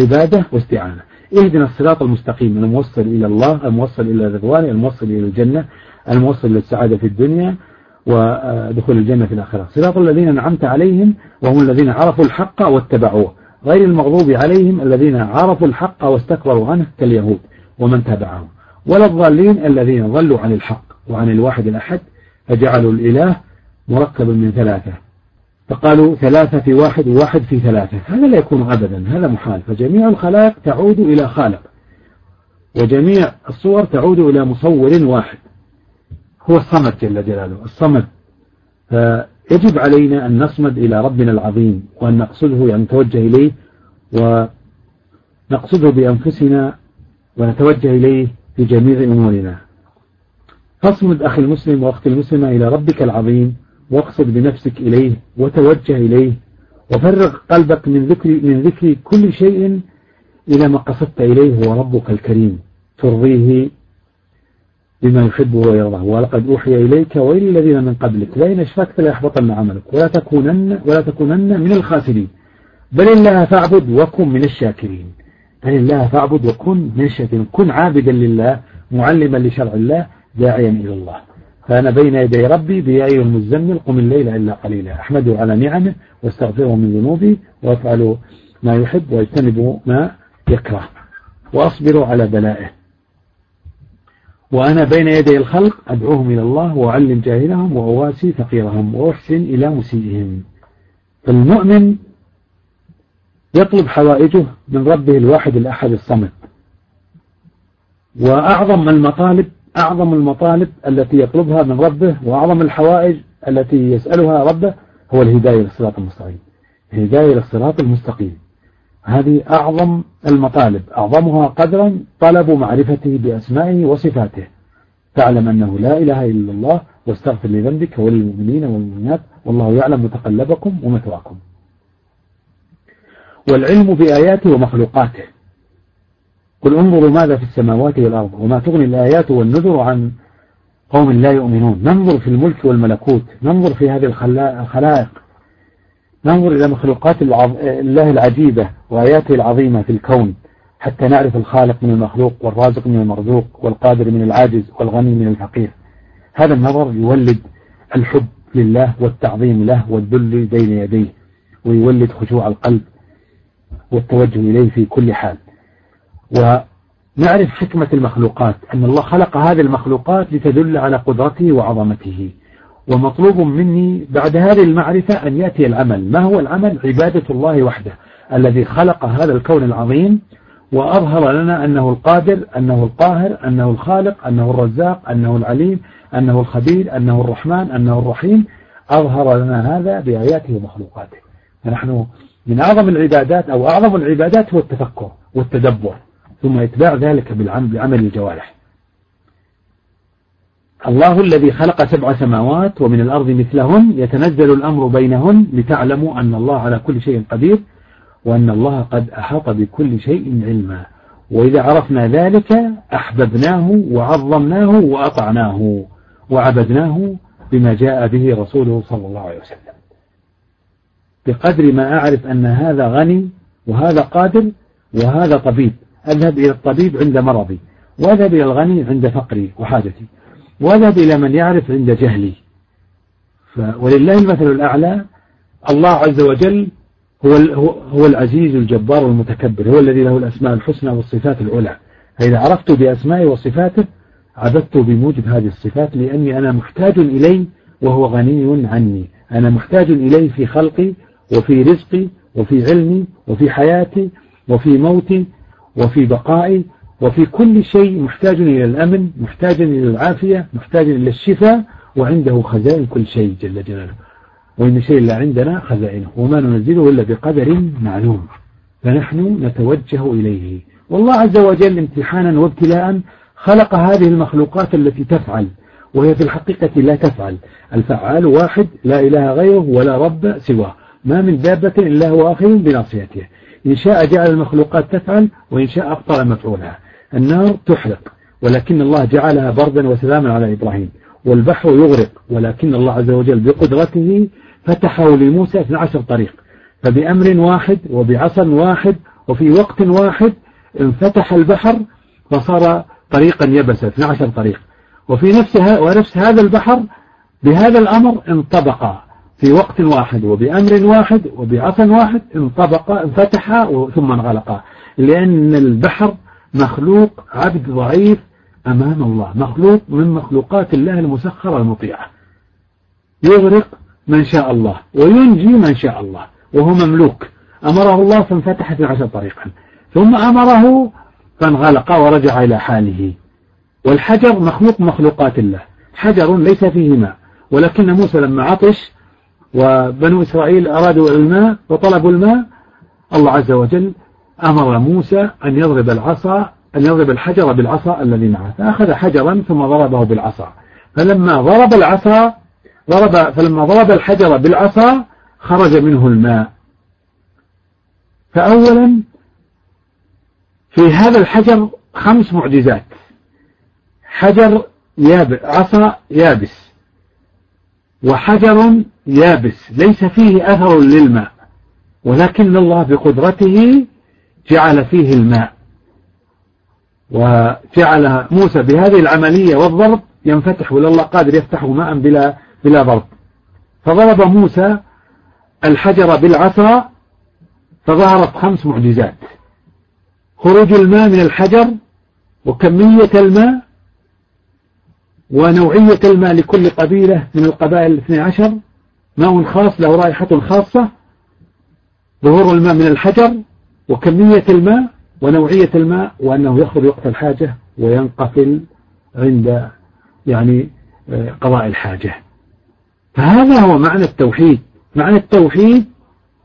عبادة واستعانة. اهدنا الصراط المستقيم. الموصل إلى الله الموصل إلى الرضوان الموصل إلى الجنة الموصل للسعادة في الدنيا ودخول الجنة في الآخرة. صراط الذين أنعمت عليهم وهم الذين عرفوا الحق واتبعوه. غير المغضوب عليهم الذين عرفوا الحق واستكبروا عنه كاليهود ومن تبعهم. ولا الضالين الذين ضلوا عن الحق وعن الواحد الأحد فجعلوا الإله مركبا من ثلاثة. فقالوا ثلاثة في واحد وواحد في ثلاثة. هذا لا يكون أبدا هذا محال. فجميع الخلائق تعود إلى خالق. وجميع الصور تعود إلى مصور واحد. هو الصمد جل جلاله الصمد. فيجب علينا أن نصمد إلى ربنا العظيم وأن نقصده يعني نتوجه إليه ونقصده بأنفسنا ونتوجه إليه في جميع أمورنا. فاصمد أخي المسلم وأختي المسلمة إلى ربك العظيم واقصد بنفسك إليه وتوجه إليه وفرغ قلبك من ذكر, من ذكر كل شيء إلى ما قصدت إليه هو ربك الكريم. ترضيه بما يحبه ويرضاه. ولقد أوحي إليك وإلى الذين من قبلك. لئن أشركت ليحبطن عملك. ولا تكونن ولا تكونن من الخاسرين. بل الله فاعبد وكن من الشاكرين. بل الله فاعبد وكن من الشاكرين. كن عابدا لله معلما لشرع الله داعيا إلى الله. فأنا بين يدي ربي بأي المزمل قم الليل إلا قليلا. أحمده على نعمه واستغفره من ذنوبي وأفعل ما يحب واجتنب ما يكره. وأصبر على بلائه. وأنا بين يدي الخلق أدعوهم إلى الله وأعلم جاهلهم وأواسي فقيرهم وأحسن إلى مسيئهم. فالمؤمن يطلب حوائجه من ربه الواحد الأحد الصمد. وأعظم المطالب أعظم المطالب التي يطلبها من ربه وأعظم الحوائج التي يسألها ربه هو الهداية للصراط المستقيم. الهداية للصراط المستقيم. هذه أعظم المطالب. أعظمها قدرا طلب معرفته بأسمائه وصفاته. تعلم أنه لا إله إلا الله واستغفر لذنبك وللمؤمنين والمؤمنات والله يعلم متقلبكم ومثواكم. والعلم بآياته ومخلوقاته. قل انظروا ماذا في السماوات والأرض وما تغني الآيات والنذر عن قوم لا يؤمنون. ننظر في الملك والملكوت ننظر في هذه الخلائق ننظر إلى مخلوقات الله العجيبة وآياته العظيمة في الكون حتى نعرف الخالق من المخلوق والرازق من المرزوق والقادر من العاجز والغني من الفقير. هذا النظر يولد الحب لله والتعظيم له والذل بين يديه ويولد خشوع القلب والتوجه إليه في كل حال. ونعرف حكمة المخلوقات أن الله خلق هذه المخلوقات لتدل على قدرته وعظمته. ومطلوب مني بعد هذه المعرفة أن يأتي العمل. ما هو العمل؟ عبادة الله وحده الذي خلق هذا الكون العظيم وأظهر لنا أنه القادر أنه القاهر أنه الخالق أنه الرزاق أنه العليم أنه الخبير أنه الرحمن أنه الرحيم. أظهر لنا هذا بآياته ومخلوقاته. فنحن من أعظم العبادات أو أعظم العبادات هو التفكر والتدبر. ثم إتباع ذلك بعمل الجوارح. الله الذي خلق سبع سماوات ومن الأرض مثلهن يتنزل الأمر بينهن لتعلموا أن الله على كل شيء قدير وأن الله قد أحاط بكل شيء علما. وإذا عرفنا ذلك أحببناه وعظمناه وأطعناه وعبدناه بما جاء به رسوله صلى الله عليه وسلم. بقدر ما أعرف أن هذا غني وهذا قادر وهذا طبيب. أذهب إلى الطبيب عند مرضي وأذهب إلى الغني عند فقري وحاجتي وأذهب إلى من يعرف عند جهلي. ف... ولله المثل الأعلى الله عز وجل هو هو العزيز الجبار المتكبر هو الذي له الأسماء الحسنى والصفات العلى. فإذا عرفت بأسمائه وصفاته عبدت بموجب هذه الصفات لأني أنا محتاج إليه وهو غني عني. أنا محتاج إليه في خلقي وفي رزقي وفي علمي وفي حياتي وفي موتي وفي بقائي وفي كل شيء محتاج إلى الأمن محتاج إلى العافية محتاج إلى الشفاء وعنده خزائن كل شيء جل جلاله. وإن شيء لا عندنا خزائنه. وما ننزله إلا بقدر معلوم. فنحن نتوجه إليه. والله عز وجل امتحانا وابتلاء خلق هذه المخلوقات التي تفعل وهي في الحقيقة لا تفعل. الفعال واحد لا إله غيره ولا رب سواه. ما من دابة إلا هو آخر بناصيته. إن شاء جعل المخلوقات تفعل وإن شاء أبطل مفعولها. النار تحرق ولكن الله جعلها بردا وسلاما على إبراهيم. والبحر يغرق ولكن الله عز وجل بقدرته فتحه لموسى 12 طريق. فبأمر واحد وبعصا واحد وفي وقت واحد انفتح البحر فصار طريقا يبسا 12 طريق. وفي نفسها ونفس هذا البحر بهذا الأمر انطبق في وقت واحد وبأمر واحد وبعصا واحد انطبق انفتح ثم انغلق. لأن البحر مخلوق عبد ضعيف أمام الله مخلوق من مخلوقات الله المسخرة المطيعة. يغرق من شاء الله وينجي من شاء الله وهو مملوك. أمره الله فانفتح في عشر طريقا. ثم أمره فانغلق ورجع إلى حاله. والحجر مخلوق مخلوقات الله. حجر ليس فيه ماء. ولكن موسى لما عطش وبنو إسرائيل أرادوا الماء وطلبوا الماء. الله عز وجل أمر موسى أن يضرب العصا أن يضرب الحجر بالعصا الذي معه فأخذ حجرا ثم ضربه بالعصا. فلما ضرب العصا ضرب فلما ضرب الحجر بالعصا خرج منه الماء. فأولا في هذا الحجر خمس معجزات. حجر يابس عصا يابس وحجر يابس ليس فيه أثر للماء ولكن الله بقدرته جعل فيه الماء. وجعل موسى بهذه العملية والضرب ينفتح ولا الله قادر يفتحه ماء بلا, بلا ضرب. فضرب موسى الحجر بالعصا فظهرت خمس معجزات. خروج الماء من الحجر وكمية الماء ونوعية الماء لكل قبيلة من القبائل الاثنى عشر. ماء خاص له رائحة خاصة ظهور الماء من الحجر وكمية الماء ونوعية الماء وأنه يخرج وقت الحاجة وينقفل عند يعني آه، قضاء الحاجة. فهذا هو معنى التوحيد. معنى التوحيد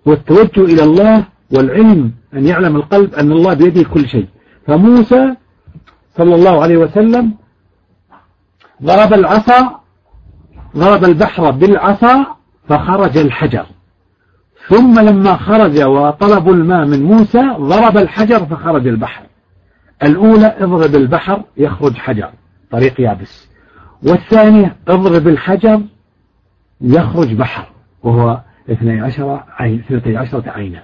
والتوجه إلى الله والعلم أن يعلم القلب أن الله بيده كل شيء. فموسى صلى الله عليه وسلم ضرب العصا ضرب البحر بالعصا فخرج الحجر. ثم لما خرج وطلبوا الماء من موسى ضرب الحجر فخرج البحر. الأولى اضرب البحر يخرج حجر طريق يابس. والثانية اضرب الحجر يخرج بحر وهو اثني عشر عين اثنتي عشرة عينا.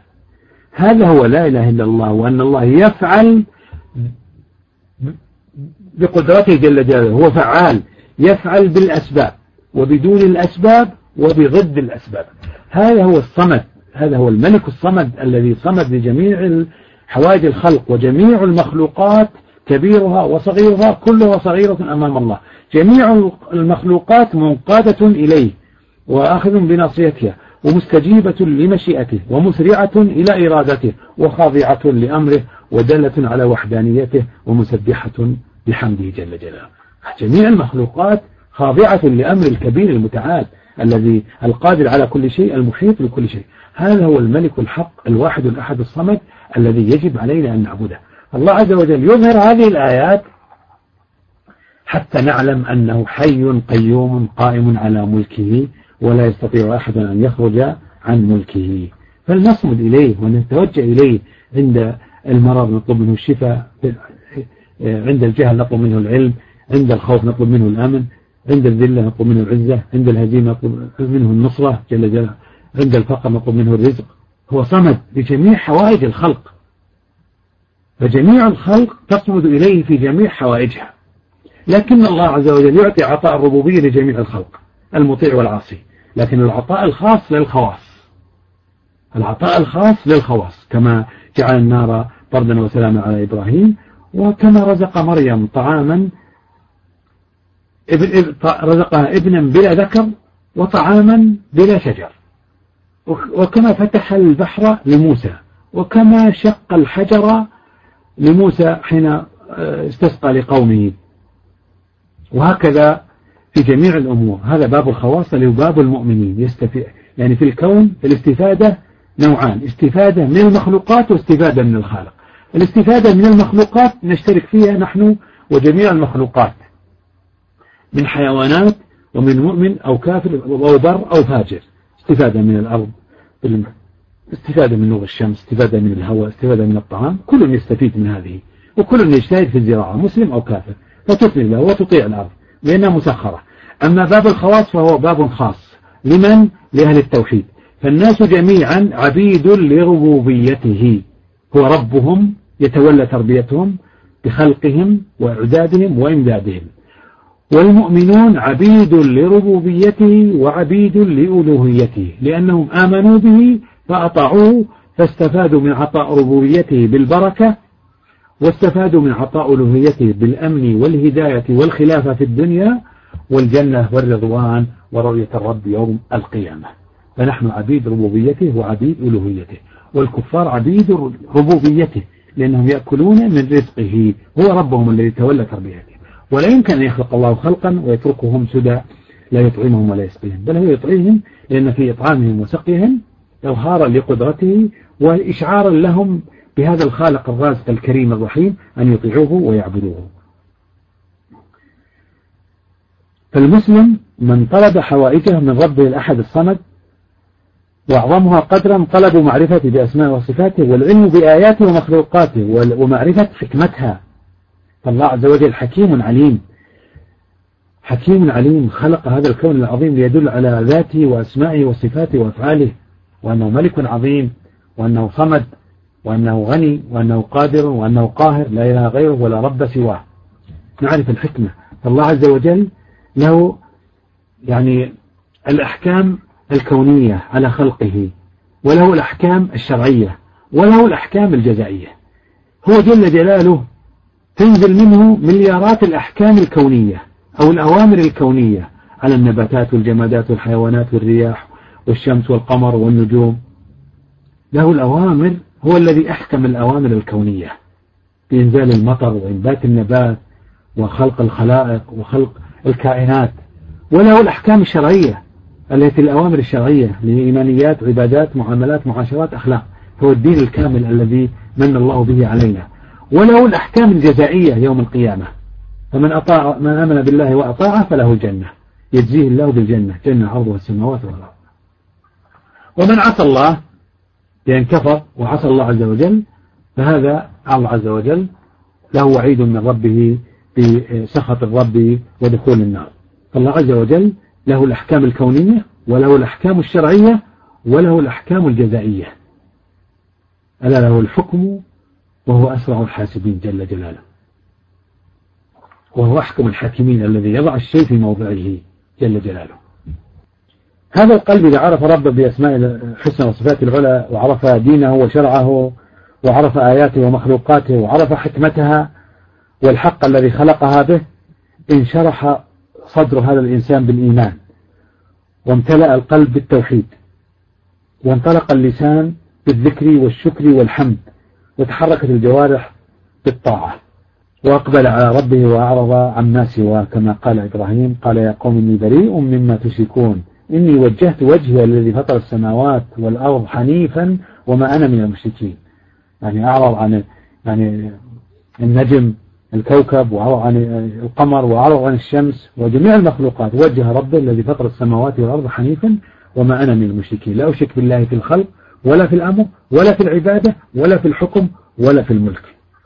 هذا هو لا إله إلا الله وأن الله يفعل بقدرته جل جلاله هو فعال يفعل بالأسباب. وبدون الأسباب وبضد الأسباب. هذا هو الصمد هذا هو الملك الصمد الذي صمد لجميع حوائج الخلق وجميع المخلوقات كبيرها وصغيرها كلها صغيرة أمام الله. جميع المخلوقات منقادة إليه وآخذ بناصيتها ومستجيبة لمشيئته ومسرعة إلى إرادته وخاضعة لأمره ودالة على وحدانيته ومسبحة بحمده جل جلاله. جميع المخلوقات خاضعة لأمر الكبير المتعال. الذي القادر على كل شيء المحيط بكل شيء. هذا هو الملك الحق الواحد الأحد الصمد الذي يجب علينا أن نعبده. الله عز وجل يظهر هذه الآيات حتى نعلم أنه حي قيوم قائم على ملكه ولا يستطيع أحد أن يخرج عن ملكه. فلنصمد إليه ونتوجه إليه عند المرض نطلب منه الشفاء عند الجهل نطلب منه العلم عند الخوف نطلب منه الأمن. عند الذلة نطلب منه العزة عند الهزيمة نطلب منه النصرة جل جلاله عند الفقر نطلب منه الرزق. هو صمد بجميع حوائج الخلق. فجميع الخلق تصمد إليه في جميع حوائجها. لكن الله عز وجل يعطي عطاء الربوبية لجميع الخلق المطيع والعاصي. لكن العطاء الخاص للخواص. العطاء الخاص للخواص. كما جعل النار بردا وسلاما على إبراهيم وكما رزق مريم طعاما رزقها ابنا بلا ذكر وطعاما بلا شجر. وكما فتح البحر لموسى. وكما شق الحجر لموسى حين آه، استسقى لقومه. وهكذا في جميع الأمور. هذا باب الخواص اللي هو باب المؤمنين. يستفيد يعني في الكون الاستفادة نوعان. استفادة من المخلوقات واستفادة من الخالق. الاستفادة من المخلوقات نشترك فيها نحن وجميع المخلوقات. من حيوانات ومن مؤمن أو كافر أو بر أو فاجر. استفادة من الأرض استفادة من نور الشمس استفادة من الهواء استفادة من الطعام. كل يستفيد من هذه وكل يجتهد في الزراعة مسلم أو كافر. فتسلم له وتطيع الأرض لأنها مسخرة. أما باب الخواص فهو باب خاص. لمن؟ لأهل التوحيد. فالناس جميعا عبيد لربوبيته. هو ربهم يتولى تربيتهم بخلقهم وإعدادهم وإمدادهم. والمؤمنون عبيد لربوبيته وعبيد لألوهيته لأنهم آمنوا به فأطاعوه فاستفادوا من عطاء ربوبيته بالبركة واستفادوا من عطاء ألوهيته بالأمن والهداية والخلافة في الدنيا والجنة والرضوان ورؤية الرب يوم القيامة. فنحن عبيد ربوبيته وعبيد ألوهيته والكفار عبيد ربوبيته لأنهم يأكلون من رزقه هو ربهم الذي تولى تربيته. ولا يمكن أن يخلق الله خلقا ويتركهم سدى لا يطعمهم ولا يسقيهم بل هو يطعمهم لأن في إطعامهم وسقيهم إظهارا لقدرته وإشعارا لهم بهذا الخالق الرازق الكريم الرحيم أن يطيعوه ويعبدوه. فالمسلم من طلب حوائجه من ربه الأحد الصمد وأعظمها قدرا طلب معرفة بأسماء وصفاته والعلم بآياته ومخلوقاته ومعرفة حكمتها فالله عز وجل حكيم عليم. حكيم عليم خلق هذا الكون العظيم ليدل على ذاته وأسمائه وصفاته وأفعاله وأنه ملك عظيم وأنه صمد وأنه غني وأنه قادر وأنه قاهر لا إله غيره ولا رب سواه. نعرف الحكمة. فالله عز وجل له يعني الأحكام الكونية على خلقه وله الأحكام الشرعية وله الأحكام الجزائية. هو جل جلاله تنزل منه مليارات الأحكام الكونية أو الأوامر الكونية على النباتات والجمادات والحيوانات والرياح والشمس والقمر والنجوم. له الأوامر هو الذي أحكم الأوامر الكونية بإنزال المطر وإنبات النبات وخلق الخلائق وخلق الكائنات. وله الأحكام الشرعية التي الأوامر الشرعية لإيمانيات عبادات معاملات معاشرات أخلاق. هو الدين الكامل الذي من الله به علينا. وله الأحكام الجزائية يوم القيامة. فمن أطاع من آمن بالله وأطاعه فله الجنة. يجزيه الله بالجنة. جنة عرضها السماوات والأرض. ومن عصى الله بأن كفر وعصى الله عز وجل فهذا الله عز وجل. له وعيد من ربه بسخط الرب ودخول النار. فالله عز وجل له الأحكام الكونية وله الأحكام الشرعية وله الأحكام الجزائية. ألا له الحكم وهو أسرع الحاسبين جل جلاله. وهو أحكم الحاكمين الذي يضع الشيء في موضعه جل جلاله. هذا القلب إذا عرف ربه بأسماء الحسنى وصفات العلى وعرف دينه وشرعه وعرف آياته ومخلوقاته وعرف حكمتها والحق الذي خلقها به انشرح صدر هذا الإنسان بالإيمان. وامتلأ القلب بالتوحيد. وانطلق اللسان بالذكر والشكر والحمد. وتحركت الجوارح بالطاعة وأقبل على ربه وأعرض عما سواه كما قال إبراهيم قال يا قوم إني بريء مما تشركون إني وجهت وجهي الذي فطر السماوات والأرض حنيفا وما أنا من المشركين. يعني أعرض عن يعني النجم الكوكب وأعرض عن القمر وأعرض عن الشمس وجميع المخلوقات. وجه ربه الذي فطر السماوات والأرض حنيفا وما أنا من المشركين. لا أشرك بالله في الخلق ولا في الأمر ولا في العبادة ولا في الحكم ولا في الملك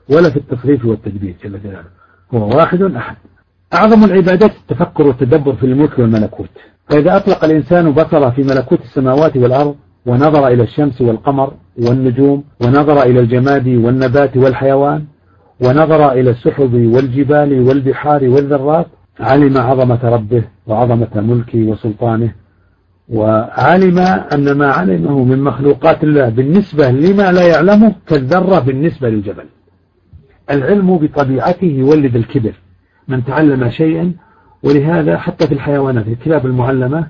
ولا في التصريف والتدبير جل جلاله. هو واحد أحد. أعظم العبادات التفكر والتدبر في الملك والملكوت. فإذا أطلق الإنسان بصره في ملكوت السماوات والأرض ونظر إلى الشمس والقمر والنجوم ونظر إلى الجماد والنبات والحيوان ونظر إلى السحب والجبال والبحار والذرات علم عظمة ربه وعظمة ملكه وسلطانه وعلم أن ما علمه من مخلوقات الله بالنسبة لما لا يعلمه كالذرة بالنسبة للجبل. العلم بطبيعته يولد الكبر من تعلم شيئا ولهذا حتى في الحيوانات الكلاب المعلمة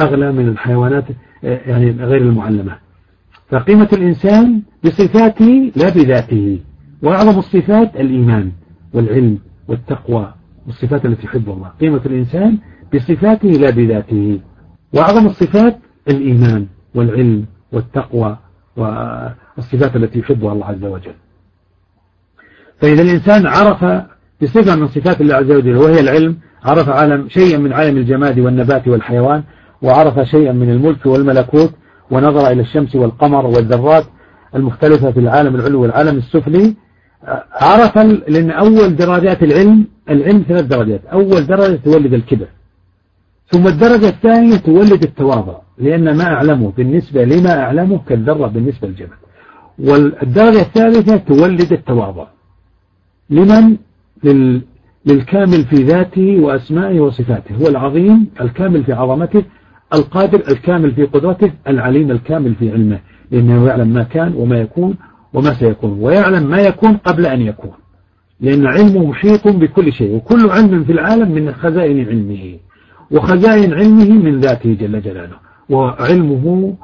أغلى من الحيوانات يعني غير المعلمة. فقيمة الإنسان بصفاته لا بذاته وأعظم الصفات الإيمان والعلم والتقوى والصفات التي يحبها الله. قيمة الإنسان بصفاته لا بذاته. وأعظم الصفات الإيمان والعلم والتقوى والصفات التي يحبها الله عز وجل. فإذا الإنسان عرف بصفة من صفات الله عز وجل وهي العلم عرف عالم شيئا من عالم الجماد والنبات والحيوان وعرف شيئا من الملك والملكوت ونظر إلى الشمس والقمر والذرات المختلفة في العالم العلوي والعالم السفلي عرف لأن أول درجات العلم العلم ثلاث درجات. أول درجة تولد الكبر. ثم الدرجة الثانية تولد التواضع لأن ما أعلمه بالنسبة لما أعلمه كالذرة بالنسبة للجبل. والدرجة الثالثة تولد التواضع. لمن؟ لل للكامل في ذاته وأسمائه وصفاته. هو العظيم الكامل في عظمته القادر الكامل في قدرته العليم الكامل في علمه. لأنه يعلم ما كان وما يكون وما سيكون ويعلم ما يكون قبل أن يكون. لأن علمه محيط بكل شيء وكل علم في العالم من خزائن علمه. وخزائن علمه من ذاته جل جلاله وعلمه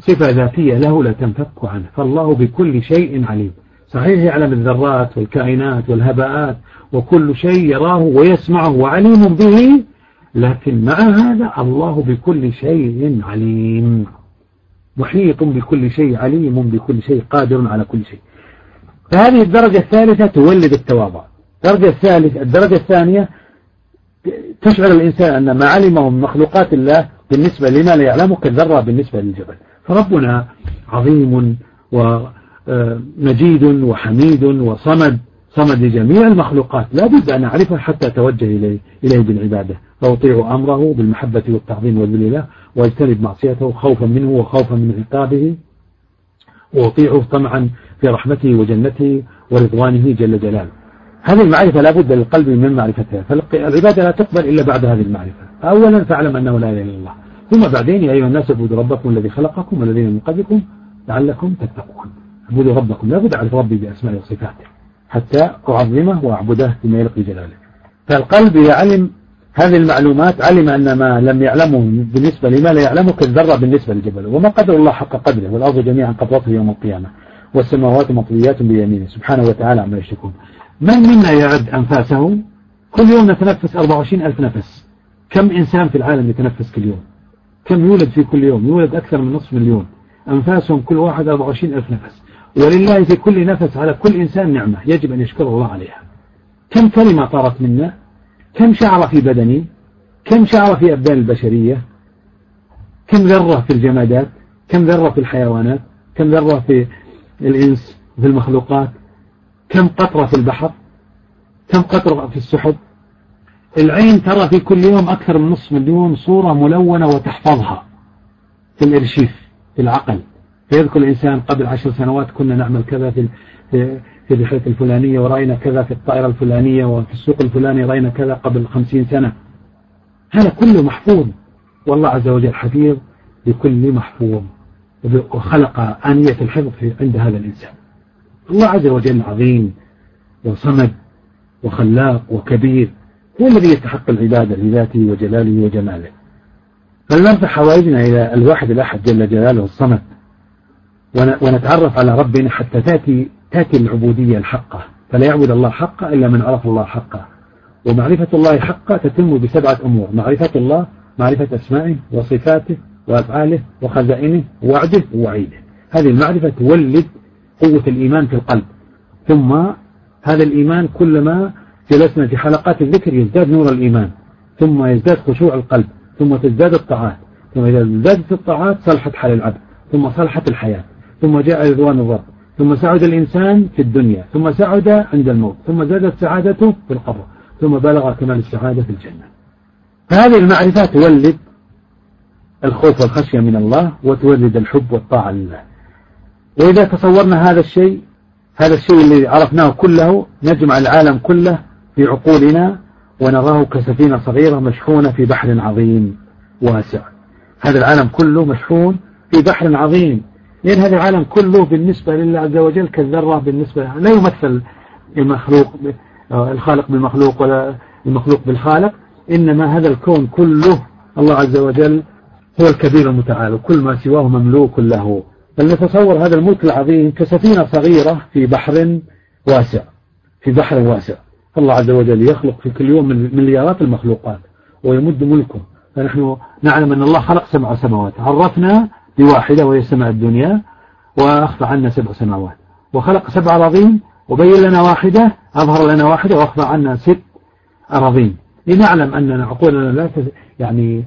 صفة ذاتية له لا تنفك عنه. فالله بكل شيء عليم. صحيح يعلم الذرات والكائنات والهباءات وكل شيء يراه ويسمعه وعليم به لكن مع هذا الله بكل شيء عليم. محيط بكل شيء عليم بكل شيء قادر على كل شيء. فهذه الدرجة الثالثة تولد التواضع. الدرجة الثالثة الدرجة الثانية تشعر الإنسان أن ما علمه من مخلوقات الله بالنسبة لما لا يعلمه كالذرة بالنسبة للجبل. فربنا عظيم ومجيد وحميد وصمد صمد لجميع المخلوقات. لا بد أن أعرفه حتى أتوجه إليه, إليه بالعبادة. فأطيع أمره بالمحبة والتعظيم والذل واجتنب معصيته خوفا منه وخوفا من عقابه. وأطيعه طمعا في رحمته وجنته ورضوانه جل جلاله. هذه المعرفة لا بد للقلب من معرفتها فالعبادة لا تقبل إلا بعد هذه المعرفة. أولا فاعلم أنه لا إله إلا الله. ثم بعدين يا أيها الناس اعبدوا ربكم الذي خلقكم والذين من قبلكم لعلكم تتقون. اعبدوا ربكم لا بد أعرف ربي بأسماء وصفاته حتى أعظمه وأعبده بما يليق بجلاله فالقلب يعلم هذه المعلومات علم أن ما لم يعلمه بالنسبة لما لا يعلمه كالذرة بالنسبة للجبل وما قدر الله حق قدره والأرض جميعا قبضته يوم القيامة والسماوات مطويات بيمينه. سبحانه وتعالى عما يشركون. من منا يعد أنفاسه؟ كل يوم نتنفس 24 ألف نفس. كم إنسان في العالم يتنفس كل يوم؟ كم يولد في كل يوم؟ يولد أكثر من نصف مليون. أنفاسهم كل واحد 24 ألف نفس. ولله في كل نفس على كل إنسان نعمة يجب أن يشكر الله عليها. كم كلمة طارت منا؟ كم شعر في بدني؟ كم شعر في أبدان البشرية؟ كم ذرة في الجمادات؟ كم ذرة في الحيوانات؟ كم ذرة في الإنس؟ في المخلوقات؟ كم قطرة في البحر؟ كم قطرة في السحب؟ العين ترى في كل يوم أكثر من نصف مليون صورة ملونة وتحفظها في الإرشيف في العقل. فيذكر الإنسان قبل عشر سنوات كنا نعمل كذا في في الرحلة الفلانية ورأينا كذا في الطائرة الفلانية وفي السوق الفلاني رأينا كذا قبل خمسين سنة. هذا كله محفوظ. والله عز وجل حفيظ لكل محفوظ. وخلق آنية الحفظ عند هذا الإنسان. الله عز وجل عظيم وصمد وخلاق وكبير هو الذي يستحق العبادة لذاته وجلاله وجماله. فلنرفع حوائجنا إلى الواحد الأحد جل جلاله الصمد ونتعرف على ربنا حتى تأتي تأتي العبودية الحقة. فلا يعبد الله حقا إلا من عرف الله حقا. ومعرفة الله حقا تتم بسبعة أمور معرفة الله معرفة أسمائه وصفاته وأفعاله وخزائنه ووعده ووعيده. هذه المعرفة تولد قوة الإيمان في القلب. ثم هذا الإيمان كلما جلسنا في حلقات الذكر يزداد نور الإيمان. ثم يزداد خشوع القلب. ثم تزداد الطاعات. ثم إذا ازدادت الطاعات صلحت حال العبد. ثم صلحت الحياة. ثم جاء رضوان الرب. ثم سعد الإنسان في الدنيا. ثم سعد عند الموت. ثم زادت سعادته في القبر. ثم بلغ كمال السعادة في الجنة. فهذه المعرفة تولد الخوف والخشية من الله وتولد الحب والطاعة لله. وإذا تصورنا هذا الشيء هذا الشيء الذي عرفناه كله نجمع العالم كله في عقولنا ونراه كسفينة صغيرة مشحونة في بحر عظيم واسع. هذا العالم كله مشحون في بحر عظيم. لأن هذا العالم كله بالنسبة لله عز وجل كالذرة بالنسبة لا يمثل المخلوق الخالق بالمخلوق ولا المخلوق بالخالق إنما هذا الكون كله الله عز وجل هو الكبير المتعال. وكل ما سواه مملوك له. فلنتصور هذا الملك العظيم كسفينة صغيرة في بحر واسع في بحر واسع. الله عز وجل يخلق في كل يوم من مليارات المخلوقات ويمد ملكه. فنحن نعلم أن الله خلق سبع سماوات عرفنا بواحدة وهي السماء الدنيا وأخفى عنا سبع سماوات. وخلق سبع أراضين وبين لنا واحدة أظهر لنا واحدة وأخفى عنا ست أراضين لنعلم أن عقولنا لا يعني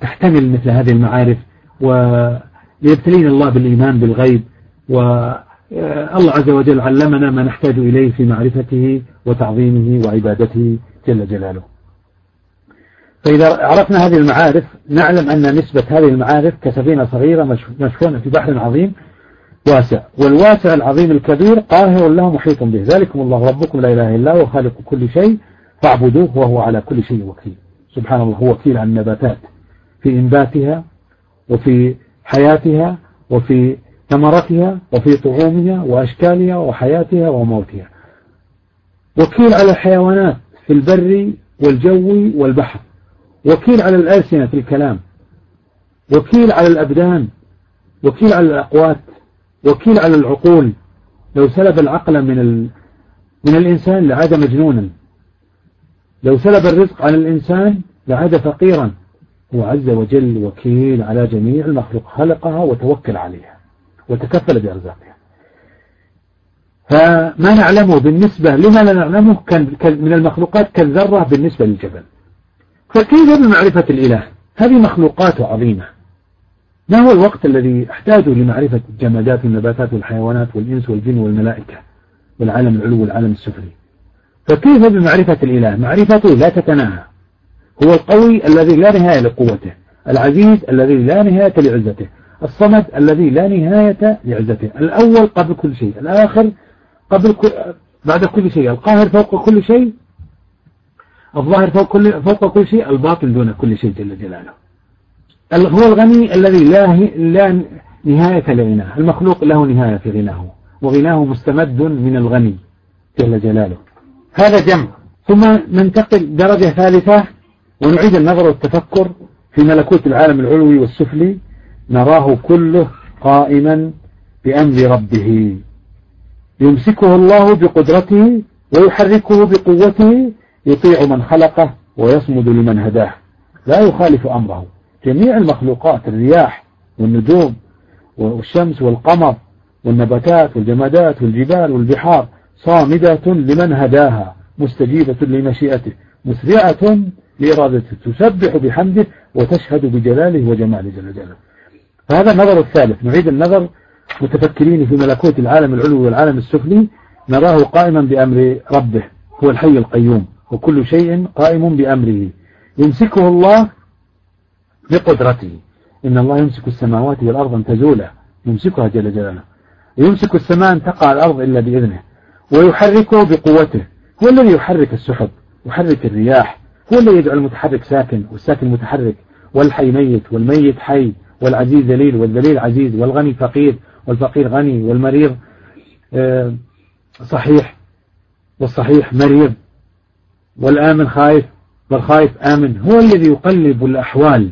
تحتمل مثل هذه المعارف وليبتلين الله بالإيمان بالغيب والله عز وجل علمنا ما نحتاج إليه في معرفته وتعظيمه وعبادته جل جلاله. فإذا عرفنا هذه المعارف نعلم أن نسبة هذه المعارف كسفينة صغيرة مشحونة في بحر عظيم واسع والواسع العظيم الكبير قاهر له محيط به. ذلكم الله ربكم لا إله إلا هو خالق كل شيء فاعبدوه وهو على كل شيء وكيل. سبحان الله هو وكيل عن النباتات. في إنباتها وفي حياتها وفي ثمرتها وفي طعومها وأشكالها وحياتها وموتها. وكيل على الحيوانات في البر والجو والبحر. وكيل على الألسنة في الكلام. وكيل على الأبدان. وكيل على الأقوات. وكيل على العقول. لو سلب العقل من ال... من الإنسان لعاد مجنونا. لو سلب الرزق عن الإنسان لعاد فقيرا. هو عز وجل وكيل على جميع المخلوق خلقها وتوكل عليها وتكفل بأرزاقها. فما نعلمه بالنسبة لما لا نعلمه من المخلوقات كالذرة بالنسبة للجبل. فكيف بمعرفة الإله؟ هذه مخلوقات عظيمة. ما هو الوقت الذي احتاجه لمعرفة الجمادات والنباتات والحيوانات والإنس والجن والملائكة والعالم العلو والعالم السفلي؟ فكيف بمعرفة الإله؟ معرفته لا تتناهى. هو القوي الذي لا نهاية لقوته العزيز الذي لا نهاية لعزته الصمد الذي لا نهاية لعزته الأول قبل كل شيء الآخر قبل كل بعد كل شيء القاهر فوق كل شيء الظاهر فوق كل, فوق كل شيء الباطن دون كل شيء جل جلاله. هو الغني الذي لا, لا نهاية لغناه المخلوق له نهاية في غناه وغناه مستمد من الغني جل جلاله. هذا جمع. ثم ننتقل درجة ثالثة ونعيد النظر والتفكر في ملكوت العالم العلوي والسفلي نراه كله قائما بأمر ربه. يمسكه الله بقدرته ويحركه بقوته يطيع من خلقه ويصمد لمن هداه. لا يخالف أمره. جميع المخلوقات الرياح والنجوم والشمس والقمر والنباتات والجمادات والجبال والبحار صامدة لمن هداها مستجيبة لمشيئته مسرعة لإرادته. تسبح بحمده وتشهد بجلاله وجماله جل جلاله. فهذا النظر الثالث. نعيد النظر متفكرين في ملكوت العالم العلوي والعالم السفلي. نراه قائما بأمر ربه. هو الحي القيوم. وكل شيء قائم بأمره. يمسكه الله بقدرته. إن الله يمسك السماوات والأرض أن تزولا يمسكها جل جلاله. يمسك السماء أن تقع الأرض إلا بإذنه. ويحركه بقوته. هو الذي يحرك السحب. يحرك الرياح. هو الذي يجعل المتحرك ساكن والساكن متحرك والحي ميت والميت حي والعزيز ذليل والذليل عزيز والغني فقير والفقير غني والمريض آه، صحيح والصحيح مريض والآمن خايف والخايف آمن. هو الذي يقلب الأحوال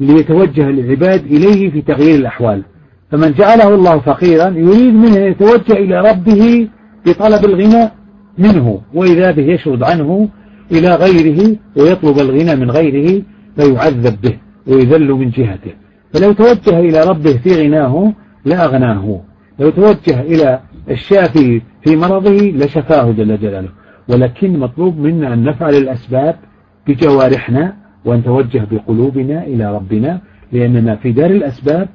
ليتوجه العباد إليه في تغيير الأحوال. فمن جعله الله فقيرا يريد منه أن يتوجه إلى ربه بطلب الغنى منه وإذا به يشرد عنه إلى غيره ويطلب الغنى من غيره فيعذب به ويذل من جهته. فلو توجه إلى ربه في غناه لأغناه لو توجه إلى الشافي في مرضه لشفاه جل جلاله. ولكن مطلوب منا أن نفعل الأسباب بجوارحنا وأن نتوجه بقلوبنا إلى ربنا لأننا في دار الأسباب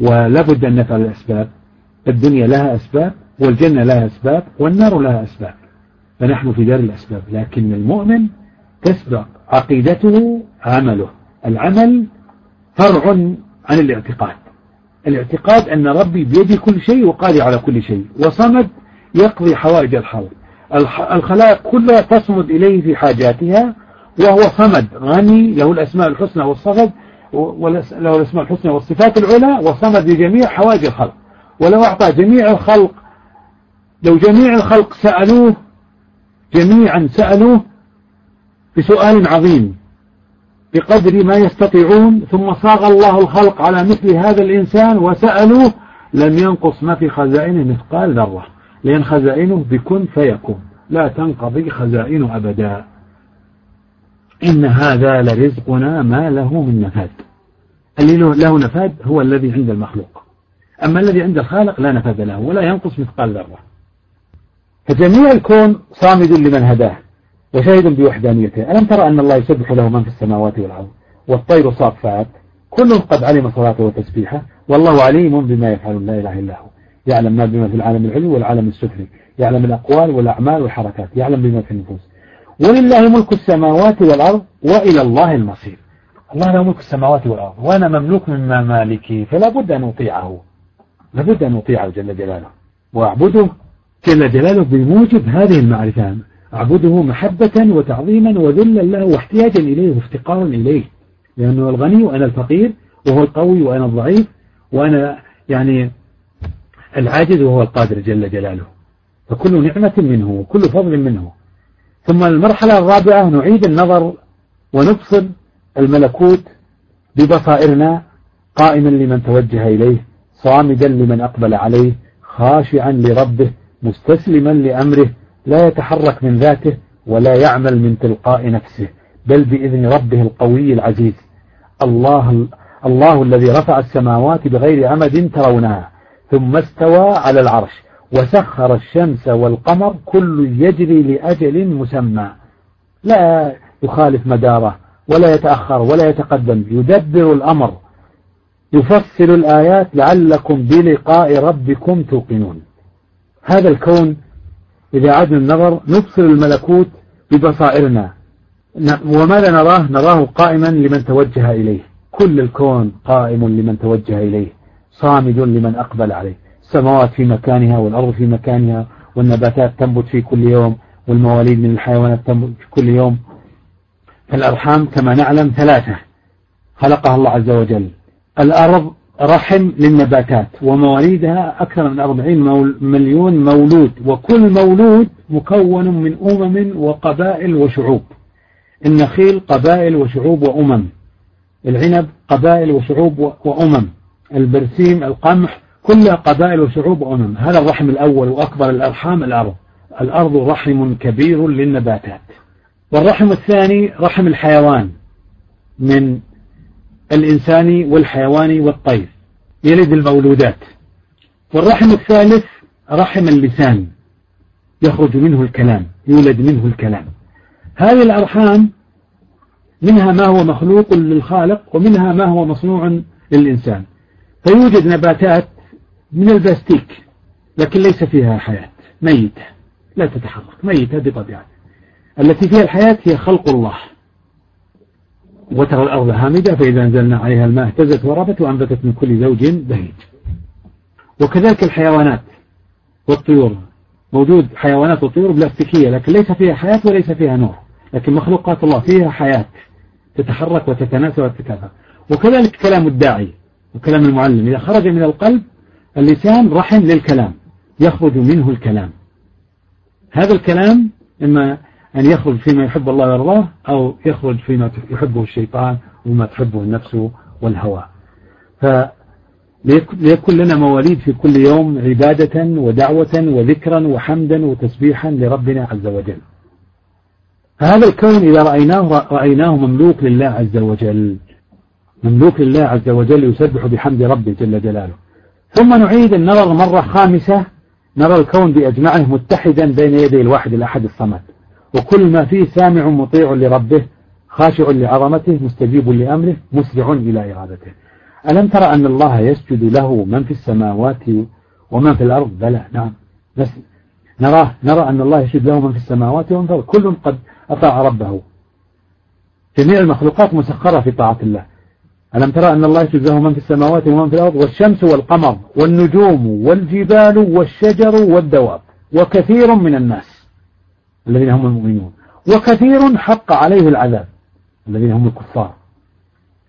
ولا بد أن نفعل الأسباب. الدنيا لها أسباب والجنة لها أسباب والنار لها أسباب. فنحن في دار الأسباب. لكن المؤمن تسبق عقيدته عمله. العمل فرع عن الاعتقاد. الاعتقاد أن ربي بيدي كل شيء وقادر على كل شيء. وصمد يقضي حوائج الخلق. الخلائق كلها تصمد إليه في حاجاتها وهو صمد. غني له الأسماء الحسنى والصفد له الأسماء الحسنى والصفات العلى وصمد لجميع حوائج الخلق. ولو أعطى جميع الخلق لو جميع الخلق سألوه جميعا سألوه بسؤال عظيم بقدر ما يستطيعون ثم صاغ الله الخلق على مثل هذا الإنسان وسألوه لم ينقص ما في خزائنه مثقال ذرة لأن خزائنه بكن فيكون لا تنقضي خزائنه أبدا. إن هذا لرزقنا ما له من نفاد. اللي له نفاد هو الذي عند المخلوق. أما الذي عند الخالق لا نفاد له ولا ينقص مثقال ذرة. فجميع الكون صامد لمن هداه وشاهد بوحدانيته ألم ترى أن الله يسبح له من في السماوات والأرض؟ والطير صافات. كل قد علم صلاته وتسبيحه. والله عليم بما يفعل لا إله إلا هو. يعلم ما بما في العالم العلوي والعالم السفلي. يعلم الأقوال والأعمال والحركات. يعلم بما في النفوس. ولله ملك السماوات والأرض وإلى الله المصير. الله له ملك السماوات والأرض. وأنا مملوك من مالكي فلا بد أن أطيعه. لابد أن أطيعه جل جلاله. وأعبده جل جلاله بموجب هذه المعرفة. أعبده محبة وتعظيما وذلا له واحتياجا إليه وافتقارا إليه. لأنه الغني وأنا الفقير وهو القوي وأنا الضعيف وأنا يعني العاجز وهو القادر جل جلاله. فكل نعمة منه وكل فضل منه. ثم المرحلة الرابعة نعيد النظر ونبصر الملكوت ببصائرنا قائما لمن توجه إليه صامدا لمن أقبل عليه خاشعا لربه مستسلما لأمره لا يتحرك من ذاته ولا يعمل من تلقاء نفسه بل بإذن ربه القوي العزيز. الله الله الذي رفع السماوات بغير عمد ترونها ثم استوى على العرش وسخر الشمس والقمر كل يجري لأجل مسمى. لا يخالف مداره ولا يتأخر ولا يتقدم يدبر الأمر يفصل الآيات لعلكم بلقاء ربكم توقنون. هذا الكون إذا عدنا النظر نبصر الملكوت ببصائرنا. وما نراه؟ نراه قائما لمن توجه إليه. كل الكون قائم لمن توجه إليه. صامد لمن أقبل عليه. السماوات في مكانها والأرض في مكانها والنباتات تنبت في كل يوم والمواليد من الحيوانات تنبت في كل يوم. الأرحام كما نعلم ثلاثة. خلقها الله عز وجل. الأرض رحم للنباتات ومواليدها أكثر من 40 مليون مولود وكل مولود مكون من أمم وقبائل وشعوب. النخيل قبائل وشعوب وأمم. العنب قبائل وشعوب وأمم. البرسيم القمح كلها قبائل وشعوب وأمم. هذا الرحم الأول وأكبر الأرحام الأرض. الأرض رحم كبير للنباتات. والرحم الثاني رحم الحيوان. من الإنسان والحيوان والطير. يلد المولودات. والرحم الثالث رحم اللسان. يخرج منه الكلام يولد منه الكلام. هذه الأرحام منها ما هو مخلوق للخالق ومنها ما هو مصنوع للإنسان. فيوجد نباتات من البلاستيك لكن ليس فيها حياة. ميتة. لا تتحرك. ميتة بطبيعة. التي فيها الحياة هي خلق الله. وترى الأرض هامدة فإذا أنزلنا عليها الماء اهتزت وربت وأنبتت من كل زوج بهيج. وكذلك الحيوانات والطيور. موجود حيوانات وطيور بلاستيكية لكن ليس فيها حياة وليس فيها نور. لكن مخلوقات الله فيها حياة تتحرك وتتناسى وتتكاثر وكذلك كلام الداعي وكلام المعلم. إذا خرج من القلب اللسان رحم للكلام يخرج منه الكلام. هذا الكلام إما أن يخرج فيما يحب الله ويرضاه أو يخرج فيما يحبه الشيطان وما تحبه النفس والهوى. فليكن لنا مواليد في كل يوم عبادة ودعوة وذكرا وحمدا وتسبيحا لربنا عز وجل. فهذا الكون إذا رأيناه رأيناه مملوك لله عز وجل. مملوك لله عز وجل يسبح بحمد ربه جل جلاله. ثم نعيد النظر مرة خامسة نرى الكون بأجمعه متحدا بين يدي الواحد الأحد الصمد. وكل ما فيه سامع مطيع لربه خاشع لعظمته مستجيب لأمره مسرع إلى إرادته. ألم ترى أن الله يسجد له من في السماوات ومن في الأرض؟ بلى نعم. نراه نرى أن الله يسجد له من في السماوات ومن في الأرض. كل قد أطاع ربه. جميع المخلوقات مسخرة في طاعة الله. ألم ترى أن الله يسجد له من في السماوات ومن في الأرض؟ والشمس والقمر والنجوم والجبال والشجر والدواب. وكثير من الناس. الذين هم المؤمنون. وكثير حق عليه العذاب الذين هم الكفار.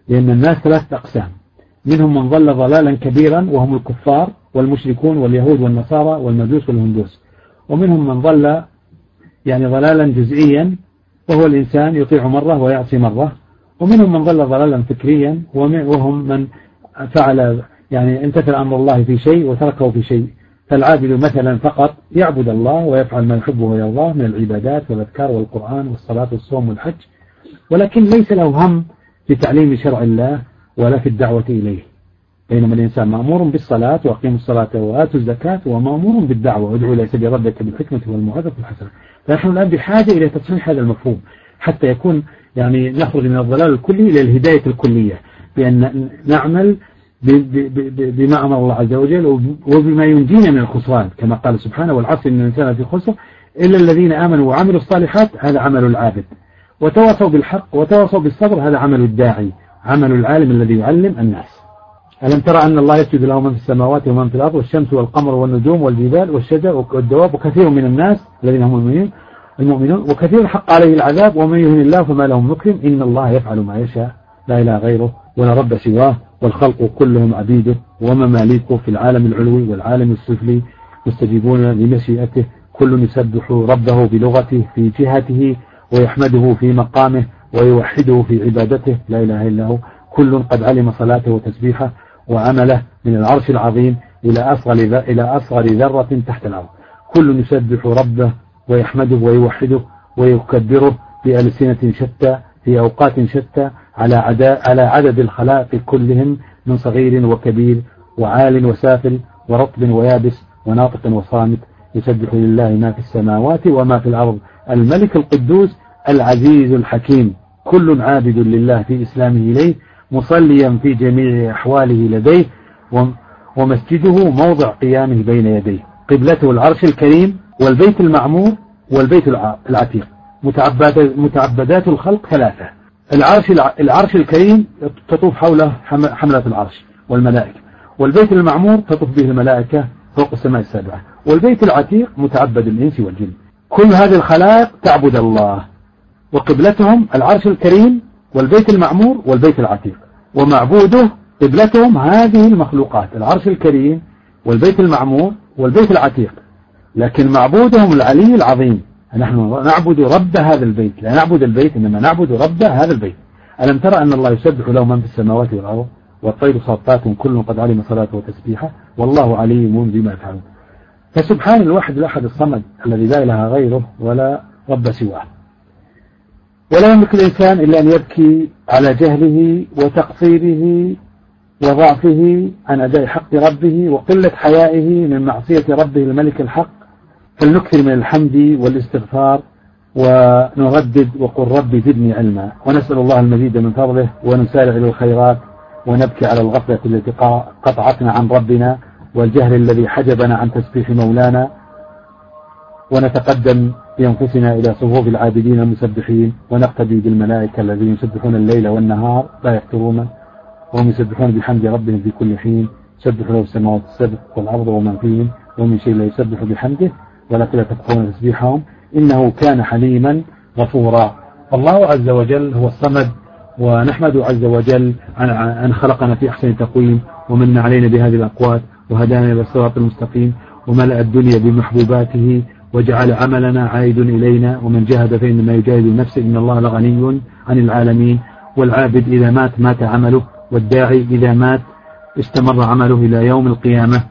لأن الناس ثلاثة أقسام. منهم من ضل ضلالا كبيرا وهم الكفار والمشركون واليهود والنصارى والمجوس والهندوس. ومنهم من ضل يعني ضلالا جزئيا وهو الإنسان يطيع مرة ويعصي مرة. ومنهم من ضل ضلالا فكريا وهم من فعل يعني امتثل أمر الله في شيء وتركه في شيء. فالعابد مثلا فقط يعبد الله ويفعل ما يحبه ويرضاه من العبادات والأذكار والقرآن والصلاة والصوم والحج ولكن ليس له هم في تعليم شرع الله ولا في الدعوة إليه. بينما الإنسان مأمور بالصلاة وأقيموا الصلاة وآتوا الزكاة ومأمور بالدعوة وادعوا إلى سبيل ربك بالحكمة والموعظة الحسنة فنحن الآن بحاجة إلى تصحيح هذا المفهوم حتى يكون يعني نخرج من الضلال الكلي إلى الهداية الكلية بأن نعمل بما أمر الله عز وجل وبما ينجينا من الخسران كما قال سبحانه والعصر إن الإنسان في خسر إلا الذين آمنوا وعملوا الصالحات هذا عمل العابد. وتواصوا بالحق وتواصوا بالصبر هذا عمل الداعي عمل العالم الذي يعلم الناس. ألم ترى أن الله يسجد له من في السماوات ومن في الأرض والشمس والقمر والنجوم والجبال والشجر والدواب وكثير من الناس الذين هم المؤمنين المؤمنون وكثير حق عليه العذاب ومن يهن الله فما له مكرم إن الله يفعل ما يشاء لا إله غيره ولا رب سواه. والخلق كلهم عبيده ومماليكه في العالم العلوي والعالم السفلي مستجيبون لمشيئته. كل يسبح ربه بلغته في جهته ويحمده في مقامه ويوحده في عبادته. لا إله إلا هو. كل قد علم صلاته وتسبيحه وعمله من العرش العظيم إلى أصغر إلى أصغر ذرة تحت الأرض. كل يسبح ربه ويحمده ويوحده ويكبره بألسنة شتى في أوقات شتى على على عدد الخلائق كلهم من صغير وكبير وعال وسافل ورطب ويابس وناطق وصامت يسبح لله ما في السماوات وما في الأرض. الملك القدوس العزيز الحكيم. كل عابد لله في إسلامه إليه مصليا في جميع أحواله لديه ومسجده موضع قيامه بين يديه. قبلته العرش الكريم والبيت المعمور والبيت العتيق. متعبدات الخلق ثلاثة. العرش العرش الكريم تطوف حوله حملة العرش والملائكة والبيت المعمور تطوف به الملائكة فوق السماء السابعة والبيت العتيق متعبد الإنس والجن. كل هذه الخلائق تعبد الله وقبلتهم العرش الكريم والبيت المعمور والبيت العتيق ومعبوده قبلتهم هذه المخلوقات العرش الكريم والبيت المعمور والبيت العتيق. لكن معبودهم العلي العظيم نحن نعبد رب هذا البيت لا نعبد البيت إنما نعبد رب هذا البيت. ألم ترى أن الله يسبح له من في السماوات والأرض؟ والطير صافات كل قد علم صلاته وتسبيحه والله عليم بما يفعلون. فسبحان الواحد الأحد الصمد الذي لا إله غيره ولا رب سواه. ولا يملك الإنسان إلا أن يبكي على جهله وتقصيره وضعفه عن أداء حق ربه وقلة حيائه من معصية ربه الملك الحق فلنكثر من الحمد والاستغفار ونردد وقل ربي زدني علما. ونسأل الله المزيد من فضله ونسارع إلى الخيرات ونبكي على الغفلة التي قطعتنا عن ربنا والجهل الذي حجبنا عن تسبيح مولانا. ونتقدم بأنفسنا إلى صفوف العابدين المسبحين. ونقتدي بالملائكة الذين يسبحون الليل والنهار لا يفترون وهم يسبحون بحمد ربهم في كل حين. سبح له السماوات السبع والأرض ومن فيهم ومن شيء لا يسبح بحمده. ولكن لا تفقهون تسبيحهم. إنه كان حليما غفورا. الله عز وجل هو الصمد ونحمد عز وجل أن خلقنا في أحسن تقويم ومن علينا بهذه الأقوات وهدانا إلى الصراط المستقيم وملأ الدنيا بمحبوباته وجعل عملنا عائد إلينا ومن جهد فإنما يجاهد نفسه إن الله لغني عن العالمين. والعابد إذا مات مات عمله والداعي إذا مات استمر عمله إلى يوم القيامة.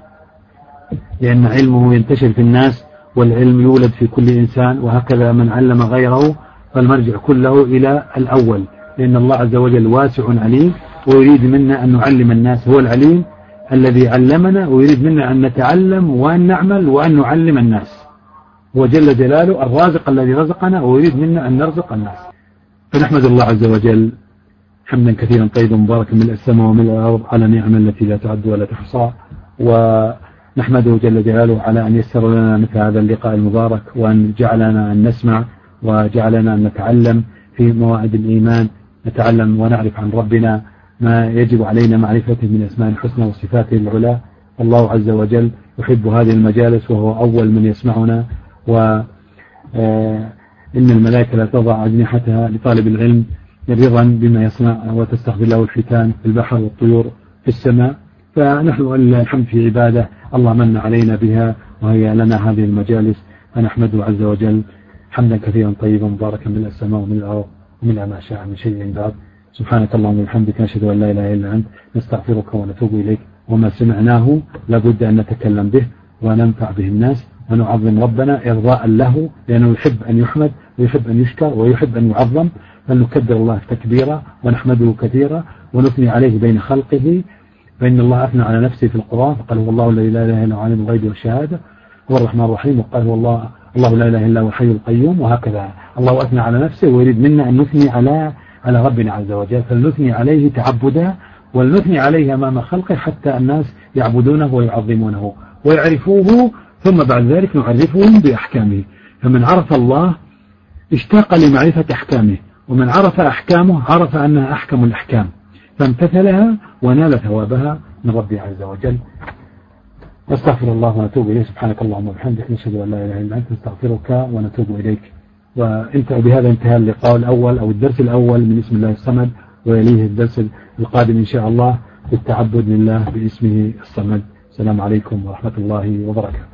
لأن علمه ينتشر في الناس والعلم يولد في كل إنسان وهكذا من علم غيره فالمرجع كله إلى الأول. لأن الله عز وجل واسع عليم ويريد منا أن نعلم الناس هو العليم الذي علمنا ويريد منا أن نتعلم وأن نعمل وأن نعلم الناس. وجل جلاله الرازق الذي رزقنا ويريد منا أن نرزق الناس. فنحمد الله عز وجل. حمدا كثيرا طيبا مباركا من السماء ومن الأرض على نعم التي لا تعد ولا تحصى. ونحمده جل جلاله على أن يسر لنا مثل هذا اللقاء المبارك وأن جعلنا أن نسمع وجعلنا أن نتعلم في موائد الإيمان نتعلم ونعرف عن ربنا ما يجب علينا معرفته من أسماء الحسنى وصفاته العلى. الله عز وجل يحب هذه المجالس وهو أول من يسمعنا وإن آه، الملائكة لا تضع أجنحتها لطالب العلم رضا بما يصنع وتستغفر له الحيتان في البحر والطيور في السماء. فنحن ولله الحمد في عبادة. الله من علينا بها وهي لنا هذه المجالس. فنحمده عز وجل. حمدا كثيرا طيبا مباركا من السماء ومن الأرض ومن ما شاء من شيء بعد سبحانك اللهم وبحمدك نشهد أن لا إله إلا أنت. نستغفرك ونتوب إليك. وما سمعناه لابد أن نتكلم به وننفع به الناس ونعظم ربنا إرضاء له لأنه يحب أن يحمد ويحب أن يشكر ويحب أن يعظم. فلنكبر الله تكبيرا ونحمده كثيرا ونثني عليه بين خلقه فإن الله أثنى على نفسه في القرآن فقال هو الله الذي لا إله إلا هو عالم الغيب والشهادة هو الرحمن الرحيم وقال هو الله الله لا إله إلا هو الحي القيوم وهكذا. الله أثنى على نفسه ويريد منا أن نثني على على ربنا عز وجل. فلنثني عليه تعبدا ولنثني عليه أمام خلقه حتى الناس يعبدونه ويعظمونه ويعرفوه ثم بعد ذلك نعرفهم بأحكامه. فمن عرف الله اشتاق لمعرفة أحكامه ومن عرف أحكامه عرف أنها أحكم الأحكام. فامتثلها ونال ثوابها من ربي عز وجل. نستغفر الله ونتوب إليه. سبحانك اللهم وبحمدك. نشهد أن لا إله إلا أنت. نستغفرك ونتوب إليك. وانتهى بهذا انتهى اللقاء الأول أو الدرس الأول من اسم الله الصمد ويليه الدرس القادم إن شاء الله في التعبد لله باسمه الصمد. السلام عليكم ورحمة الله وبركاته.